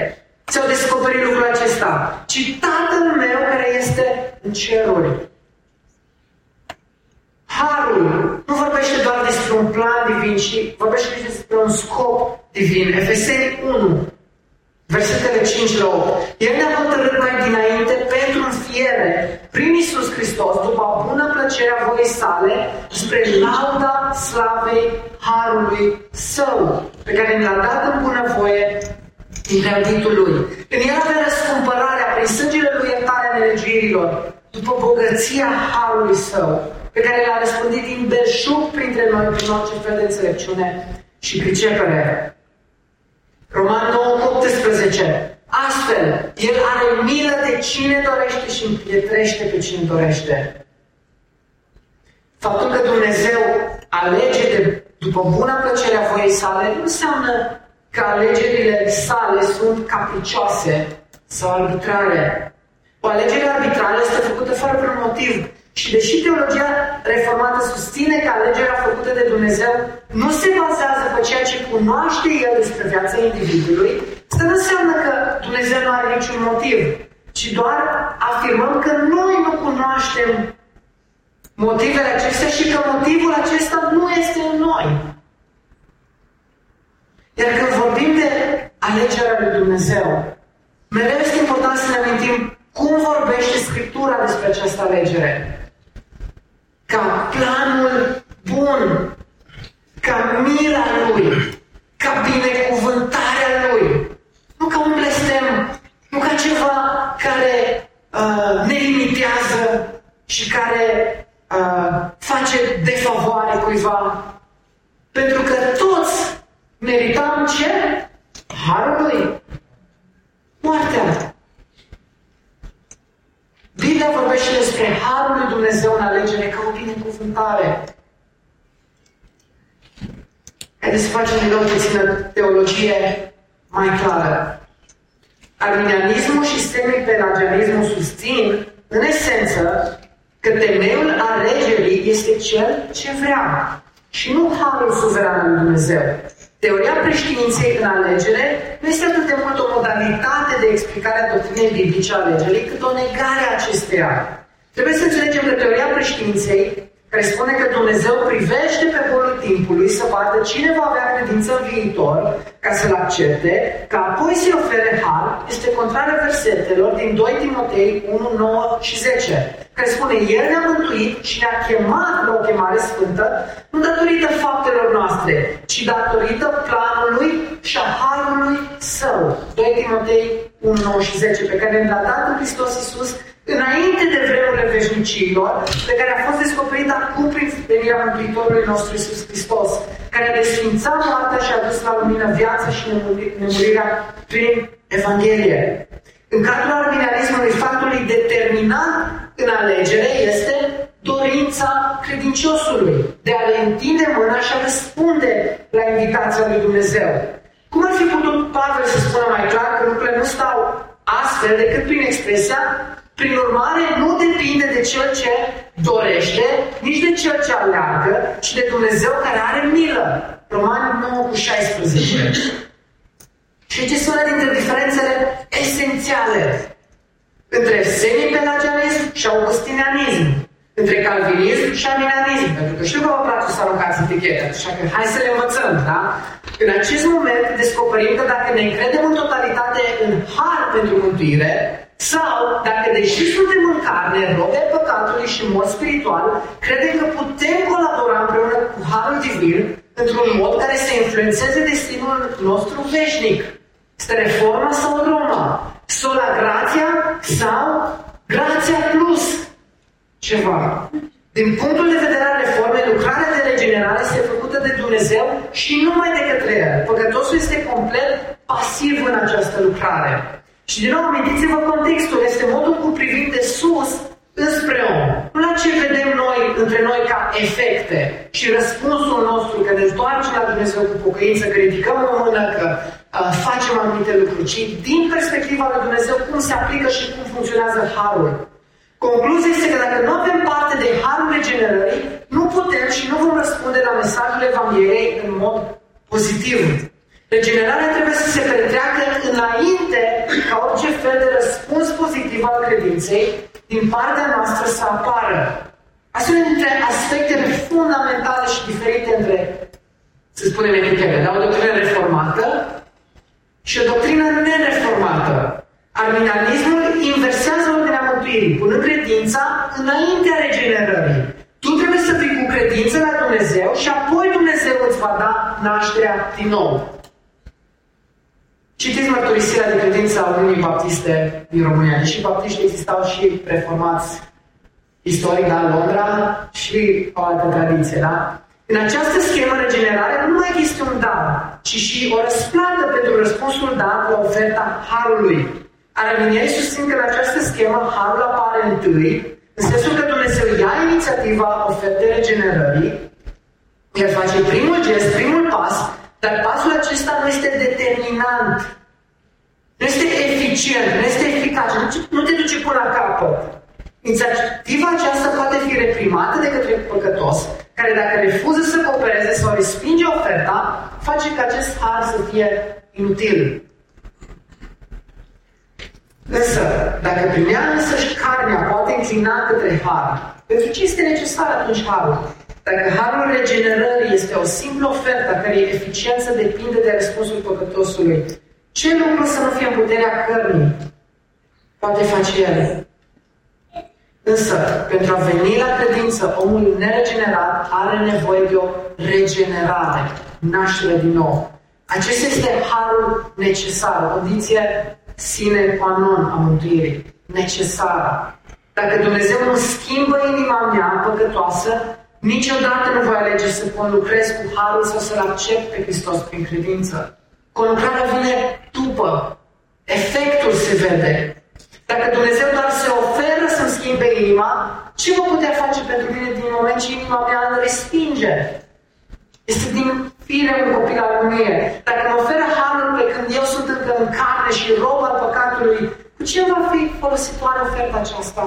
ți-au descoperit lucrul acesta, ci Tatăl meu care este în ceruri. Harul nu vorbește doar despre un plan divin, ci vorbește și despre un scop divin. Efeseni 1, versetele 5 la 8. El ne-a hotărât mai dinainte pentru înfiere prin Isus Hristos, după bună plăcerea voii sale, spre lauda slavei Harului Său, pe care ne-a dat în bunăvoie din grăditul Lui. În el avea răscumpărarea prin sângele Lui iertarea nelegiuirilor, după bogăția Harului Său pe care le-a răspândit din belșug printre noi prin orice fel de înțelepciune și pricepere. Roman 9, 18. Astfel, El are milă de cine dorește și împietrește pe cine dorește. Faptul că Dumnezeu alege de, după buna plăcere a voiei sale nu înseamnă că alegerile sale sunt capricioase sau arbitrare. O alegere arbitrară este făcută fără un motiv. Și deși teologia reformată susține că alegerea făcută de Dumnezeu nu se bazează pe ceea ce cunoaște El despre viața individului, asta nu înseamnă că Dumnezeu nu are niciun motiv, ci doar afirmăm că noi nu cunoaștem motivele acestea și că motivul acesta nu este în noi. Iar când vorbim de alegerea lui Dumnezeu, mereu este important să ne amintim cum vorbește Scriptura despre această alegere ca planul bun, ca mila Lui, ca binecuvântarea Lui. Nu ca un blestem, nu ca ceva care uh, ne limitează și care uh, face defavoare cuiva. Pentru că toți merităm ce? Harul Lui. Moartea. Biblia vorbește despre Harul lui Dumnezeu în alegere ca o binecuvântare. Haideți să facem din nou puțină teologie mai clară. Arminianismul și semipelagianismul susțin, în esență, că temeiul alegerii este cel ce vrea și nu harul suveran al lui Dumnezeu. Teoria preștiinței în alegere nu este atât de mult o modalitate de explicare a doctrinei biblice a alegerii, cât o negare a acesteia. Trebuie să înțelegem că teoria preștiinței, care spune că Dumnezeu privește pe bolul timpului să vadă cine va avea credință în viitor ca să-l accepte, ca apoi să-i ofere har, este contrară versetelor din 2 Timotei 1, 9 și 10 care spune, El ne-a mântuit și ne-a chemat la o chemare sfântă, nu datorită faptelor noastre, ci datorită planului și a harului său. 2 Timotei 1, 9 și 10, pe care ne l-a dat în Hristos Iisus înainte de vremurile veșnicilor, pe care a fost descoperit acum prin venirea Mântuitorului nostru Iisus Hristos, care a desfințat moartea și a dus la lumină viața și nemurirea prin Evanghelie. În cadrul arminianismului, factului determinant în alegere este dorința credinciosului de a le întinde mâna și a răspunde la invitația lui Dumnezeu. Cum ar fi putut Pavel să spună mai clar că lucrurile nu stau astfel decât prin expresia prin urmare, nu depinde de cel ce dorește, nici de cel ce aleargă, ci de Dumnezeu care are milă. Romani 9 cu 16. Și ce sunt dintre diferențele esențiale între semipelagianism și augustinianism, între calvinism și arminianism. Pentru că știu că vă place să aruncați etichete, așa că hai să le învățăm, da? În acest moment descoperim că dacă ne încredem în totalitate în har pentru mântuire, sau dacă deși suntem în carne, robe păcatului și în mod spiritual, credem că putem colabora împreună cu harul divin într-un mod care să influențeze destinul nostru veșnic. Este reforma sau Roma? Sola grația sau grația plus ceva? Din punctul de vedere al reformei, lucrarea de regenerare este făcută de Dumnezeu și numai de către El. Păcătosul este complet pasiv în această lucrare. Și din nou, amintiți-vă contextul, este modul cu privind de sus înspre om. Nu la ce vedem noi între noi ca efecte și răspunsul nostru că ne întoarcem la Dumnezeu cu pocăință, că ridicăm o mână, că uh, facem facem anumite lucruri, ci din perspectiva lui Dumnezeu cum se aplică și cum funcționează harul. Concluzia este că dacă nu avem parte de harul regenerării, nu putem și nu vom răspunde la mesajul Evangheliei în mod pozitiv. Regenerarea trebuie să se petreacă înainte ca orice fel de răspuns pozitiv al credinței din partea noastră să apară. Asta sunt dintre aspectele fundamentale și diferite între, să spunem, echipele, da? o doctrină reformată și o doctrină nereformată. Arminianismul inversează ordinea mântuirii, punând credința înaintea regenerării. Tu trebuie să fii cu credință la Dumnezeu și apoi Dumnezeu îți va da nașterea din nou. Citiți mărturisirea de credință a Uniunii Baptiste din România. Deși baptiști existau și reformați istoric la Londra și o altă tradiție, da? În această schemă regenerare nu mai este un dar, ci și o răsplată pentru răspunsul dat la oferta Harului. Araminierii susțin că în această schemă Harul apare întâi, în sensul că Dumnezeu ia inițiativa ofertei regenerării, el face primul gest, primul pas, dar pasul acesta nu este determinant, nu este eficient, nu este eficace, nu te duce până la capăt. Inițiativa aceasta poate fi reprimată de către păcătos, care dacă refuză să coopereze sau respinge oferta, face ca acest har să fie inutil. Însă, dacă primea însăși carnea poate inclina către har, pentru ce este necesar atunci harul? Dacă harul regenerării este o simplă ofertă a cărei eficiență depinde de răspunsul păcătosului, ce lucru să nu fie în puterea cărnii poate face el? Însă, pentru a veni la credință, omul neregenerat are nevoie de o regenerare, naștere din nou. Acesta este harul necesar, o condiție sine qua non a mântuirii, necesară. Dacă Dumnezeu nu schimbă inima mea păcătoasă, niciodată nu voi alege să conlucrez cu harul sau să-L accept pe Hristos prin credință. Conlucrarea vine după. Efectul se vede. Dacă Dumnezeu doar se oferă să-mi schimbe inima, ce vă putea face pentru mine din moment ce inima mea îl respinge? Este din fire un copil al mie. Dacă mă oferă harul pe când eu sunt încă în carne și rob al păcatului, cu ce va fi folositoare oferta aceasta?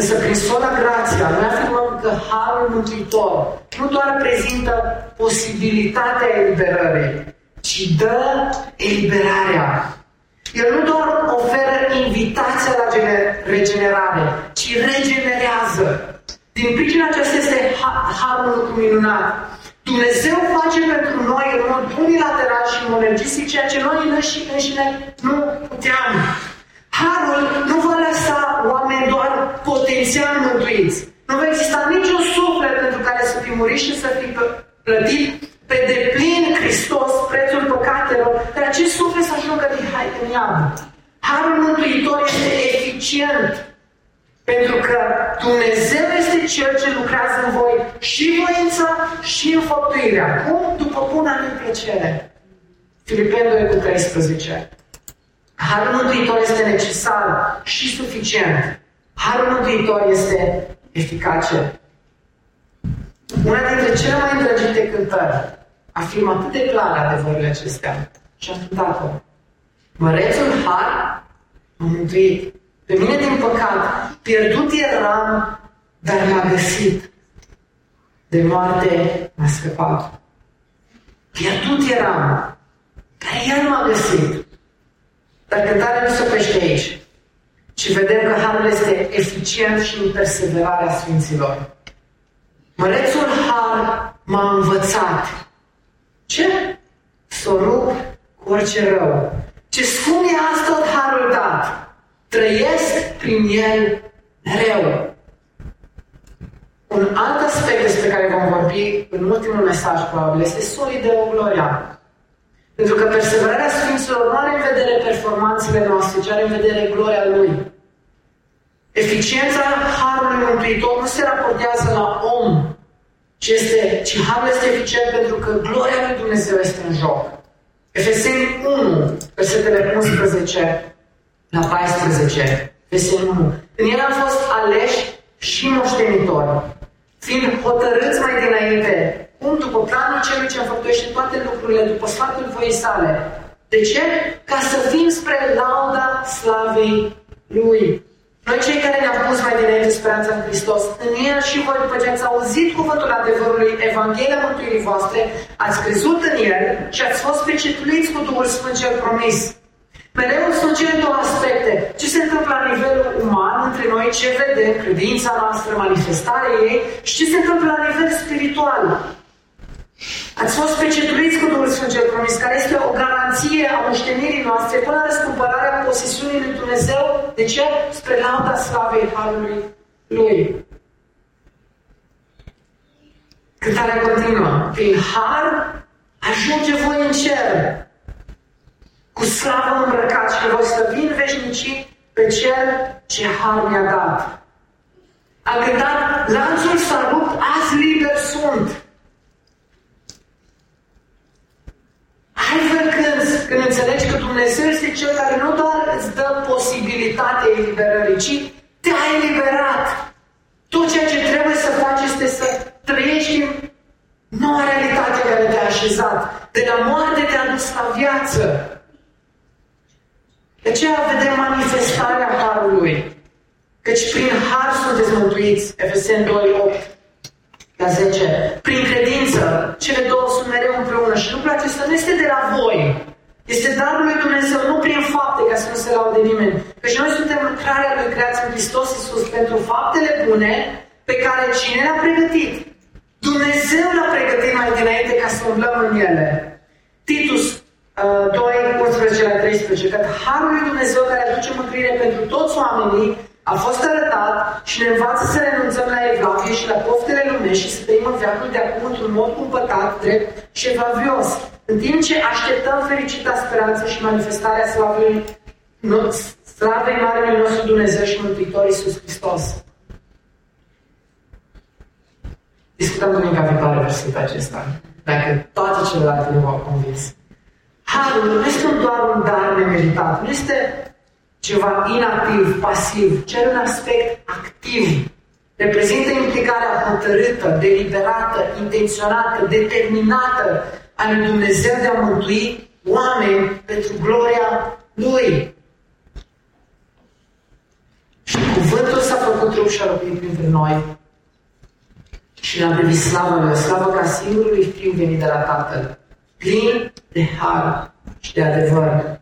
Însă prin sola grația, noi afirmăm că Harul Mântuitor nu doar prezintă posibilitatea eliberării, ci dă eliberarea. El nu doar oferă invitația la regenerare, ci regenerează. Din pricina aceasta este harul lucru minunat. Dumnezeu face pentru noi în mod unilateral și monergistic ceea ce noi înșine nu puteam. Harul nu va lăsa oameni doar potențial mântuiți. Nu va exista niciun suflet pentru care să fi murit și să fi plătit pe deplin Hristos prețul păcatelor, dar acest suflet să ajungă din hai în iad. Harul Mântuitor este eficient pentru că Dumnezeu este Cel ce lucrează în voi și voința și înfăptuirea. Cum? După buna lui plăcere. Filipeni 2 cu 13. Harul Mântuitor este necesar și suficient. Harul Mântuitor este eficace. Una dintre cele mai îndrăgite cântări afirmă atât de clar adevărurile acestea și am cântat-o. Mărețul har m-a mântuit. Pe mine, din păcat, pierdut eram, dar m-a găsit. De moarte m-a scăpat. Pierdut eram, dar El m-a găsit. Dar cântarea nu se oprește aici. Și vedem că Harul este eficient și în perseverarea Sfinților. Mărețul Har m-a învățat. Ce? Să rup cu orice rău. Ce spune asta tot Harul dat. Trăiesc prin el mereu. Un alt aspect despre care vom vorbi în ultimul mesaj, probabil, este solidă gloria. Pentru că perseverarea Sfinților nu are în vedere performanțele noastre, ci are în vedere gloria Lui. Eficiența Harului Mântuitor nu se raportează la om, ci, este, ci Harul este eficient pentru că gloria Lui Dumnezeu este în joc. Efeseni 1, versetele 11 la 14. Efeseni 1. În el am fost aleși și moștenitori, fiind hotărâți mai dinainte Cum? După planul celui ce înfăptuiește toate lucrurile, după sfatul voii sale. De ce? Ca să fim spre lauda slavei Lui. Noi cei care ne-am pus mai dinainte speranța în Hristos, în El și voi, după ce ați auzit cuvântul adevărului, Evanghelia Mântuirii voastre, ați crezut în El și ați fost pecetuliți cu Duhul Sfânt cel promis. Mereu sunt cele două aspecte. Ce se întâmplă la nivelul uman între noi, ce vedem, credința noastră, manifestarea ei și ce se întâmplă la nivel spiritual. Ați fost pecetuliți cu Duhul Sfânt cel promis, care este o garanție a moștenirii noastre până la răscumpărarea posesiunii lui Dumnezeu. De ce? Spre lauda slavei Harului Lui. Cântarea continuă. Prin har ajunge voi în cer. Cu slavă îmbrăcat și voi slăvi în veșnicii pe Cel ce har mi-a dat. A cântat, lanțul s-a rupt, azi liber sunt. Altfel când, când înțelegi că Dumnezeu este Cel care nu doar îți dă posibilitatea eliberării, ci te-a eliberat. Tot ceea ce trebuie să faci este să trăiești în noua realitate care te-a așezat. De la moarte te-a dus la viață. De aceea vedem manifestarea Harului. Căci prin Har sunteți mântuiți. Efeseni 2, 8 la 10. Prin credință, cele două sunt mereu împreună și lucrul acesta nu este de la voi. Este darul lui Dumnezeu, nu prin fapte, ca să nu se laude nimeni. Căci noi suntem lucrarea lui creați în Hristos Iisus pentru faptele bune pe care cine le-a pregătit? Dumnezeu le-a pregătit mai dinainte ca să umblăm în ele. Titus uh, 2, 11 la 13, că Harul lui Dumnezeu care aduce mântuire pentru toți oamenii a fost arătat și ne învață să renunțăm la evlavie și la poftele lumești și să trăim în veacul de acum într-un mod cumpătat, drept și evlavios. În timp ce așteptăm fericita speranță și manifestarea slavei, slavei Marelui nostru Dumnezeu și Mântuitor Iisus Hristos. Discutăm duminica viitoare versetul acesta, dacă toate celelalte nu v-au convins. Harul nu este doar un dar nemeritat, nu este ceva inactiv, pasiv, cer un aspect activ. Reprezintă implicarea hotărâtă, deliberată, intenționată, determinată a lui Dumnezeu de a mântui oameni pentru gloria Lui. Și cuvântul s-a făcut trup și a locuit printre noi. Și ne-a privit slavă Lui, slavă ca singurului Fiu venit de la Tatăl, plin de har și de adevăr.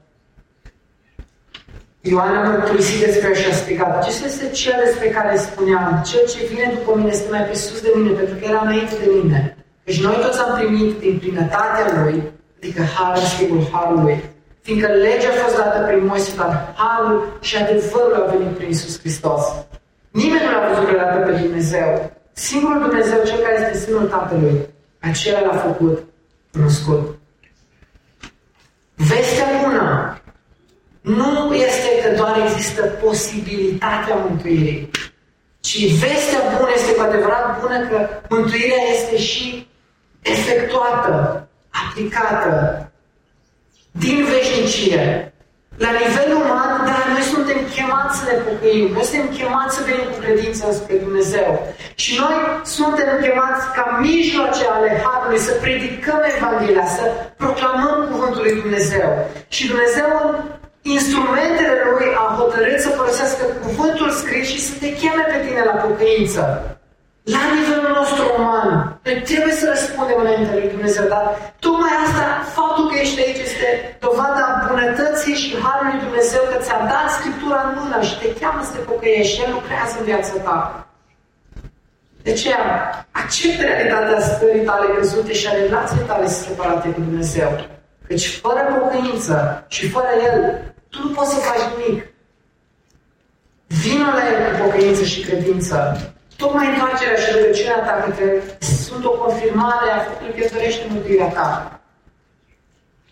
Ioan a mărturisit despre și a strigat, acesta este cel despre care spuneam, cel ce vine după mine este mai presus de mine, pentru că era înainte de mine. Deci noi toți am primit din plinătatea Lui, adică Harul, Schimbul Harului, fiindcă legea a fost dată prin Moise, dar Harul și adevărul a venit prin Iisus Hristos. Nimeni nu l-a văzut vreodată pe Dumnezeu. Singurul Dumnezeu, Cel care este Sânul Tatălui, acela l-a făcut cunoscut. Vestea bună nu este că doar există posibilitatea mântuirii, ci vestea bună este cu adevărat bună că mântuirea este și efectuată, aplicată din veșnicie. La nivel uman, dar noi suntem chemați să ne pocăim, noi suntem chemați să venim cu credință spre Dumnezeu. Și noi suntem chemați ca mijloace ale Harului să predicăm Evanghelia, să proclamăm Cuvântul lui Dumnezeu. Și Dumnezeu instrumentele lui a hotărât să folosească cuvântul scris și să te cheme pe tine la pocăință. La nivelul nostru uman, noi trebuie să răspundem înainte lui Dumnezeu, dar tocmai asta, faptul că ești aici este dovada bunătății și harului lui Dumnezeu că ți-a dat Scriptura în mână și te cheamă să te pocăiești, El lucrează în viața ta. De aceea, acceptă realitatea stării tale căzute și a relației tale separate cu Dumnezeu. Deci, fără pocăință și fără El, tu nu poți să faci nimic. Vină la El cu pocăință și credință. Tocmai întoarcerea și rugăciunea ta către sunt o confirmare a faptului că dorește mântuirea ta.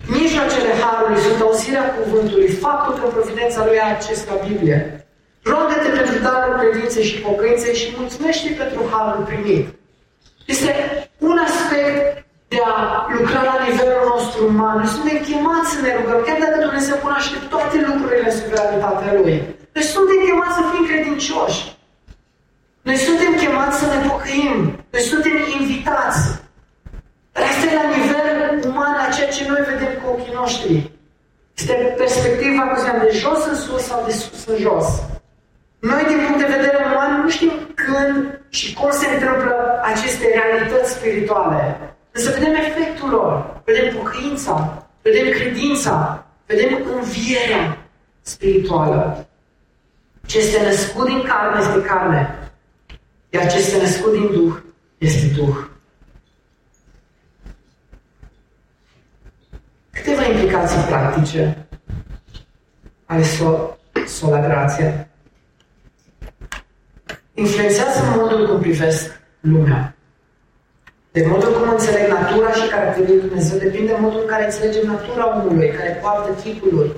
Mijloacele Harului sunt auzirea cuvântului, faptul că providența lui are acces la Biblie. Rogă-te pentru darul credinței și pocăinței și mulțumește pentru Harul primit. Este un aspect de a lucra la nivelul nostru uman. Noi suntem chemați să ne rugăm, chiar dacă Dumnezeu cunoaște toate lucrurile în suveranitatea Lui. Noi suntem chemați să fim credincioși. Noi suntem chemați să ne pocăim. Noi suntem invitați. Dar asta e la nivel uman, la ceea ce noi vedem cu ochii noștri. Este perspectiva, cum ziceam, de jos în sus sau de sus în jos. Noi, din punct de vedere uman, nu știm când și cum se întâmplă aceste realități spirituale. Însă vedem efectul lor, vedem pocăința, vedem credința, vedem învierea spirituală. Ce este născut din carne este carne, iar ce este născut din Duh este Duh. Câteva implicații practice ale so- sola grație. Influențează modul cum privesc lumea. De modul cum înțeleg natura și caracterul lui Dumnezeu depinde de modul în care înțelegem natura omului, care poartă chipul lui.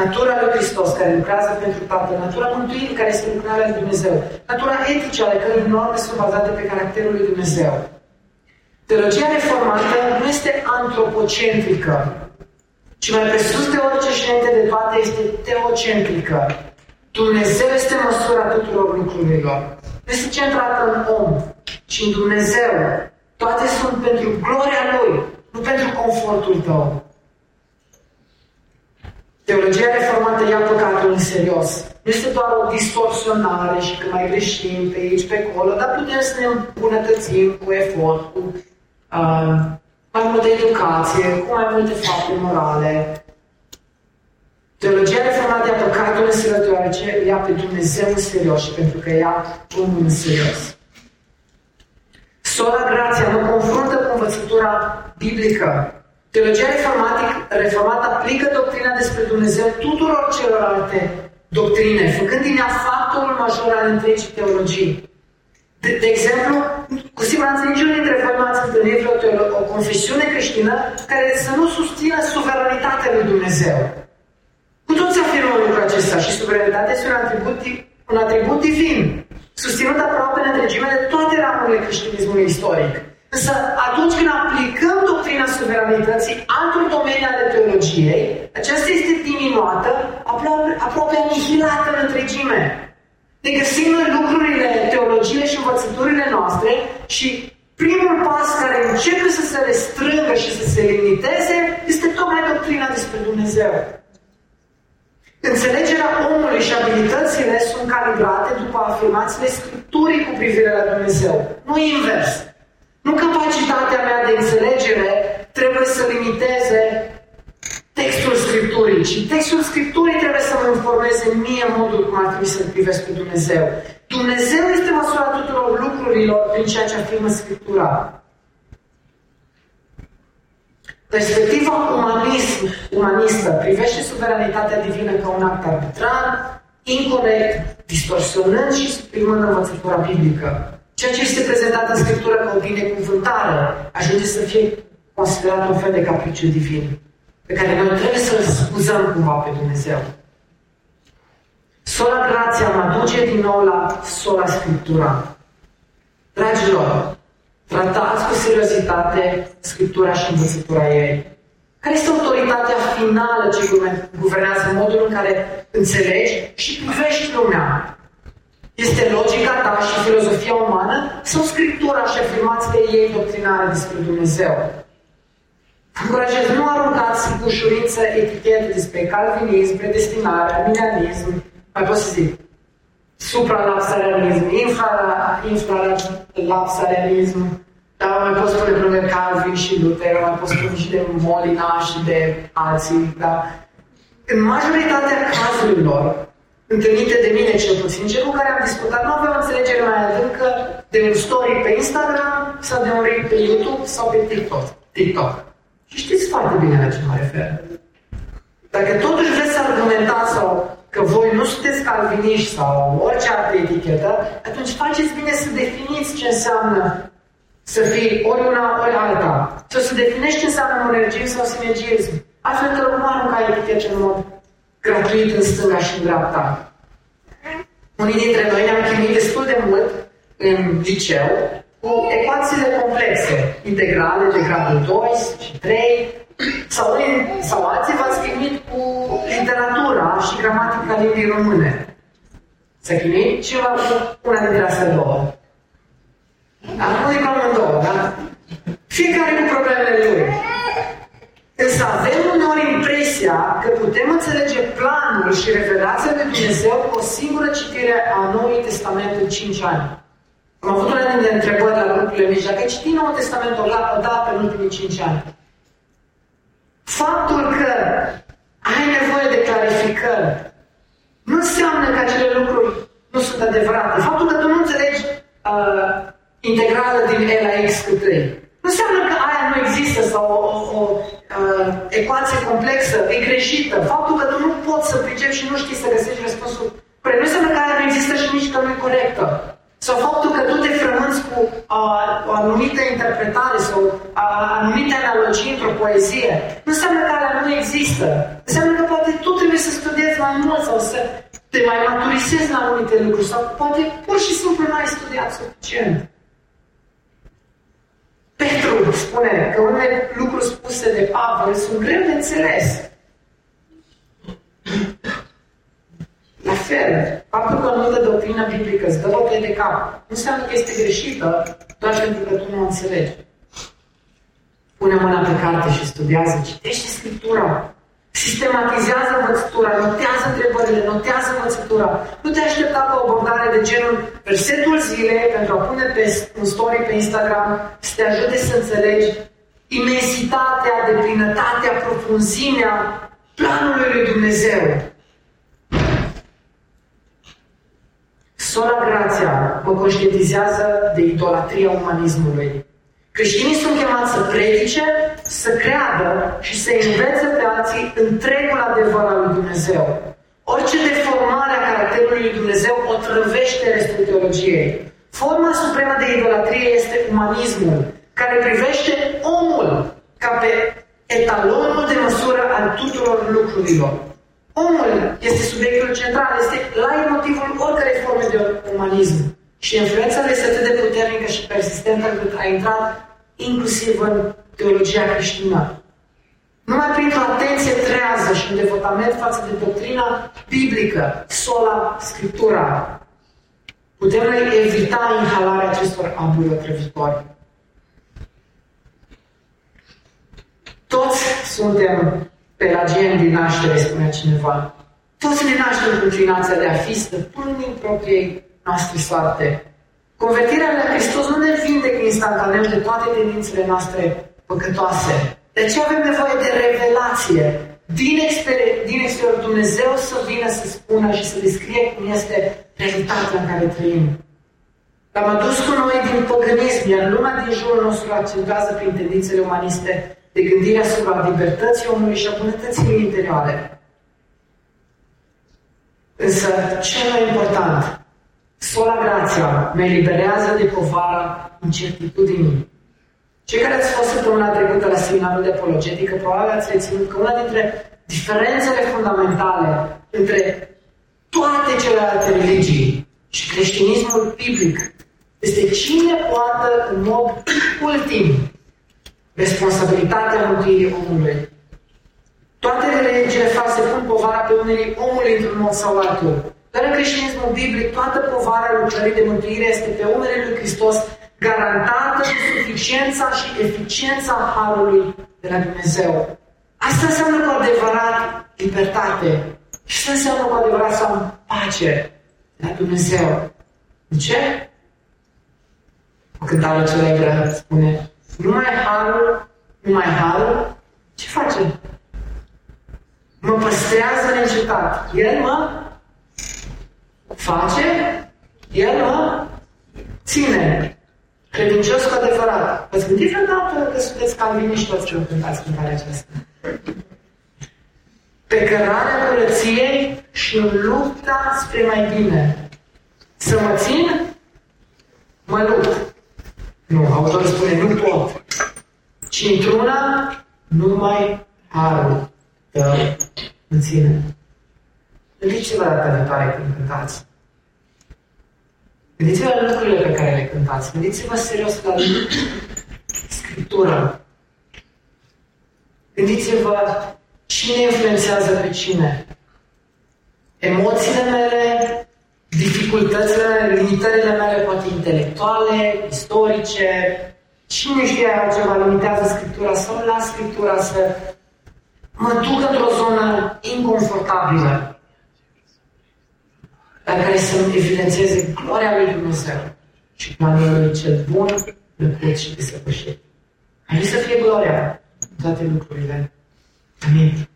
Natura lui Hristos, care lucrează pentru Tatăl, natura mântuirii, care este lucrarea lui Dumnezeu, natura etică, ale cărei norme sunt bazate pe caracterul lui Dumnezeu. Teologia reformată nu este antropocentrică, ci mai presus de orice și de toate este teocentrică. Dumnezeu este măsura tuturor lucrurilor. Nu este centrată în om, ci în Dumnezeu. Toate sunt pentru gloria Lui, nu pentru confortul tău. Teologia reformată ia păcatul în serios. Nu este doar o distorsionare și că mai greșim pe aici, pe acolo, dar putem să ne îmbunătățim cu efort, cu uh, mai multă educație, cu mai multe fapte morale. Teologia reformată ia păcatul în serios, deoarece ia pe Dumnezeu în serios și pentru că ia omul în serios. Sola Grația nu confruntă cu învățătura biblică, Teologia reformată aplică doctrina despre Dumnezeu tuturor celorlalte doctrine, făcând din ea factorul major al întregii teologii. De, de exemplu, cu siguranță niciunul dintre voi nu ați întâlnit o, o confesiune creștină care să nu susțină suveranitatea lui Dumnezeu. Cu toți afirmăm lucrul acesta și suveranitatea este un atribut, un atribut divin, susținut aproape în întregime de toate ramurile creștinismului istoric. Însă atunci când aplicăm doctrina suveranității altor domenii ale teologiei, aceasta este diminuată, aproape, aproape anihilată în întregime. Ne găsim în lucrurile, teologiile și învățăturile noastre și primul pas care începe să se restrângă și să se limiteze este tocmai doctrina despre Dumnezeu. Înțelegerea omului și abilitățile sunt calibrate după afirmațiile Scripturii cu privire la Dumnezeu, nu invers. Nu capacitatea mea de înțelegere trebuie să limiteze textul Scripturii, ci textul Scripturii trebuie să mă informeze mie modul cum ar trebui să-L privesc pe Dumnezeu. Dumnezeu este măsura tuturor lucrurilor prin ceea ce afirmă Scriptura. Perspectiva umanism, umanistă privește suveranitatea divină ca un act arbitrar, incorrect, distorsionând și suprimând învățătura biblică. Ceea ce este prezentat în Scriptură ca o binecuvântare ajunge să fie considerat un fel de capriciu divin, pe care noi trebuie să-l scuzăm cumva pe Dumnezeu. Sola Grația mă duce din nou la sola Scriptura. Dragilor, tratați cu seriozitate Scriptura și învățătura ei. Care este autoritatea finală ce guvernează modul în care înțelegi și privești lumea? Este logica ta și filozofia umană sau Scriptura și afirmațiile ei doctrinare despre Dumnezeu? Încurajez, nu aruncați cu ușurință etichete despre calvinism, predestinare, arminianism, mai pot să zic, supralapsarianism, infralapsarianism, dar mai pot spune probleme Calvin și Luther, mai pot spune și de Molina și de alții, dar în majoritatea cazurilor, întâlnite de mine cel puțin, cel cu care am discutat, nu aveau înțelegere mai adâncă de un story pe Instagram sau de un reel pe YouTube sau pe TikTok. TikTok. Și știți foarte bine la ce mă refer. Dacă totuși vreți să argumentați sau că voi nu sunteți calviniști sau orice altă etichetă, atunci faceți bine să definiți ce înseamnă să fii ori una, ori alta. Sau să definești ce înseamnă monergism sau sinergism. Altfel te nu arunca etichete în mod gratuit în stânga și în dreapta. Unii dintre noi ne-am chinuit destul de mult în liceu cu ecuațiile complexe, integrale de gradul 2 și 3, sau, unii, sau alții v-ați chinuit cu literatura și gramatica limbii române. S-a chinuit ceva cu una dintre astea două. Acum e cam în două, da? Fiecare cu problemele lui. Însă avem uneori impresia că putem înțelege planul și revelația de Dumnezeu cu o singură citire a Noului Testament în 5 ani. Am avut una dintre întrebări la grupurile mici. Dacă citi Noul Testament o dată în ultimii 5 ani, faptul că ai nevoie de clarificări nu înseamnă că acele lucruri nu sunt adevărate. Faptul că tu nu înțelegi uh, integrală din E la X cu 3 nu înseamnă că aia nu există sau o, o, o uh, ecuație complexă e greșită. Faptul că tu nu poți să pricepi și nu știi să găsești răspunsul corect nu înseamnă că aia nu există și nici că nu e corectă. Sau faptul că tu te frămânți cu uh, o anumită interpretare sau uh, anumite analogii într-o poezie, nu înseamnă că aia nu există. Înseamnă că poate tu trebuie să studiezi mai mult sau să te mai maturisezi la anumite lucruri sau poate pur și simplu nu ai studiat suficient. Petru spune că unele lucruri spuse de Pavel sunt greu de înțeles. La fel, faptul că anumită doctrină biblică îți dă o de cap, nu înseamnă că este greșită doar pentru că tu nu o înțelegi. Pune mâna pe carte și studiază, citește Scriptura, Sistematizează învățătura, notează întrebările, notează învățătura. Nu te aștepta pe o abordare de genul versetul zilei pentru a pune pe un story pe Instagram să te ajute să înțelegi imensitatea, deplinătatea, profunzimea planului lui Dumnezeu. Sola Grația mă conștientizează de idolatria umanismului. Creștinii sunt chemați să predice, să creadă și să învețe pe alții întregul adevăr al lui Dumnezeu. Orice deformare a caracterului lui Dumnezeu o trăvește restul teologiei. Forma supremă de idolatrie este umanismul, care privește omul ca pe etalonul de măsură al tuturor lucrurilor. Omul este subiectul central, este la motivul oricărei forme de umanism. Și influența este atât de puternică și persistentă încât a intrat inclusiv în teologia creștină. Numai printr-o atenție trează și un devotament față de doctrina biblică, sola Scriptura, putem evita inhalarea acestor aburi otrăvitoare. Toți suntem pelagieni din naștere, spune cineva. Toți ne naștem cu inclinația de a fi stăpânii propriei noastre soarte. Convertirea la Hristos nu ne vindecă instantaneu de toate tendințele noastre păcătoase. De ce avem nevoie de revelație. Din, exterior, din exterior Dumnezeu să vină să spună și să descrie cum este realitatea în care trăim. L-am adus cu noi din păgânism, iar lumea din jurul nostru accentuează prin tendințele umaniste de gândire asupra libertății omului și a bunătății interioare. Însă, cel mai important, Sola Grația mă eliberează de povara incertitudinii. Cei care ați fost săptămâna trecută la seminarul de apologetică, probabil ați reținut că una dintre diferențele fundamentale între toate celelalte religii și creștinismul biblic este cine poate în mod ultim responsabilitatea mântuirii omului. Toate religiile false pun povara pe umerii omului într-un mod sau altul. Dar în creștinismul biblic, toată povara lucrării de mântuire este pe umerii lui Hristos, garantată cu suficiența și eficiența Harului de la Dumnezeu. Asta înseamnă cu adevărat libertate. Și asta înseamnă cu adevărat să am pace la Dumnezeu. De ce? O cântare celebră spune, numai Harul, numai Harul, ce face? Mă păstrează neîncetat. El mă face, El mă ține credincios cu adevărat. Ați gândit vreodată că sunteți calviniști toți când cântați cântarea aceasta? Pe cărarea curăției și în lupta spre mai bine. Să mă țin, mă lupt. Nu, autorul spune, nu pot. Ci într-una, numai harul tău îmi ține. Gândiți-vă data viitoare când cântați. Gândiți-vă la lucrurile pe care le cântați. Gândiți-vă serios la Scriptura. Gândiți-vă cine influențează pe cine. Emoțiile mele, dificultățile mele, limitările mele, poate intelectuale, istorice, Cine știe altceva limitează Scriptura sau las Scriptura să mă duc într-o zonă inconfortabilă la care să evidențieze gloria lui Dumnezeu și planul lui cel bun, plăcut și desăvârșit. Aici să fie gloria în toate lucrurile. Amin.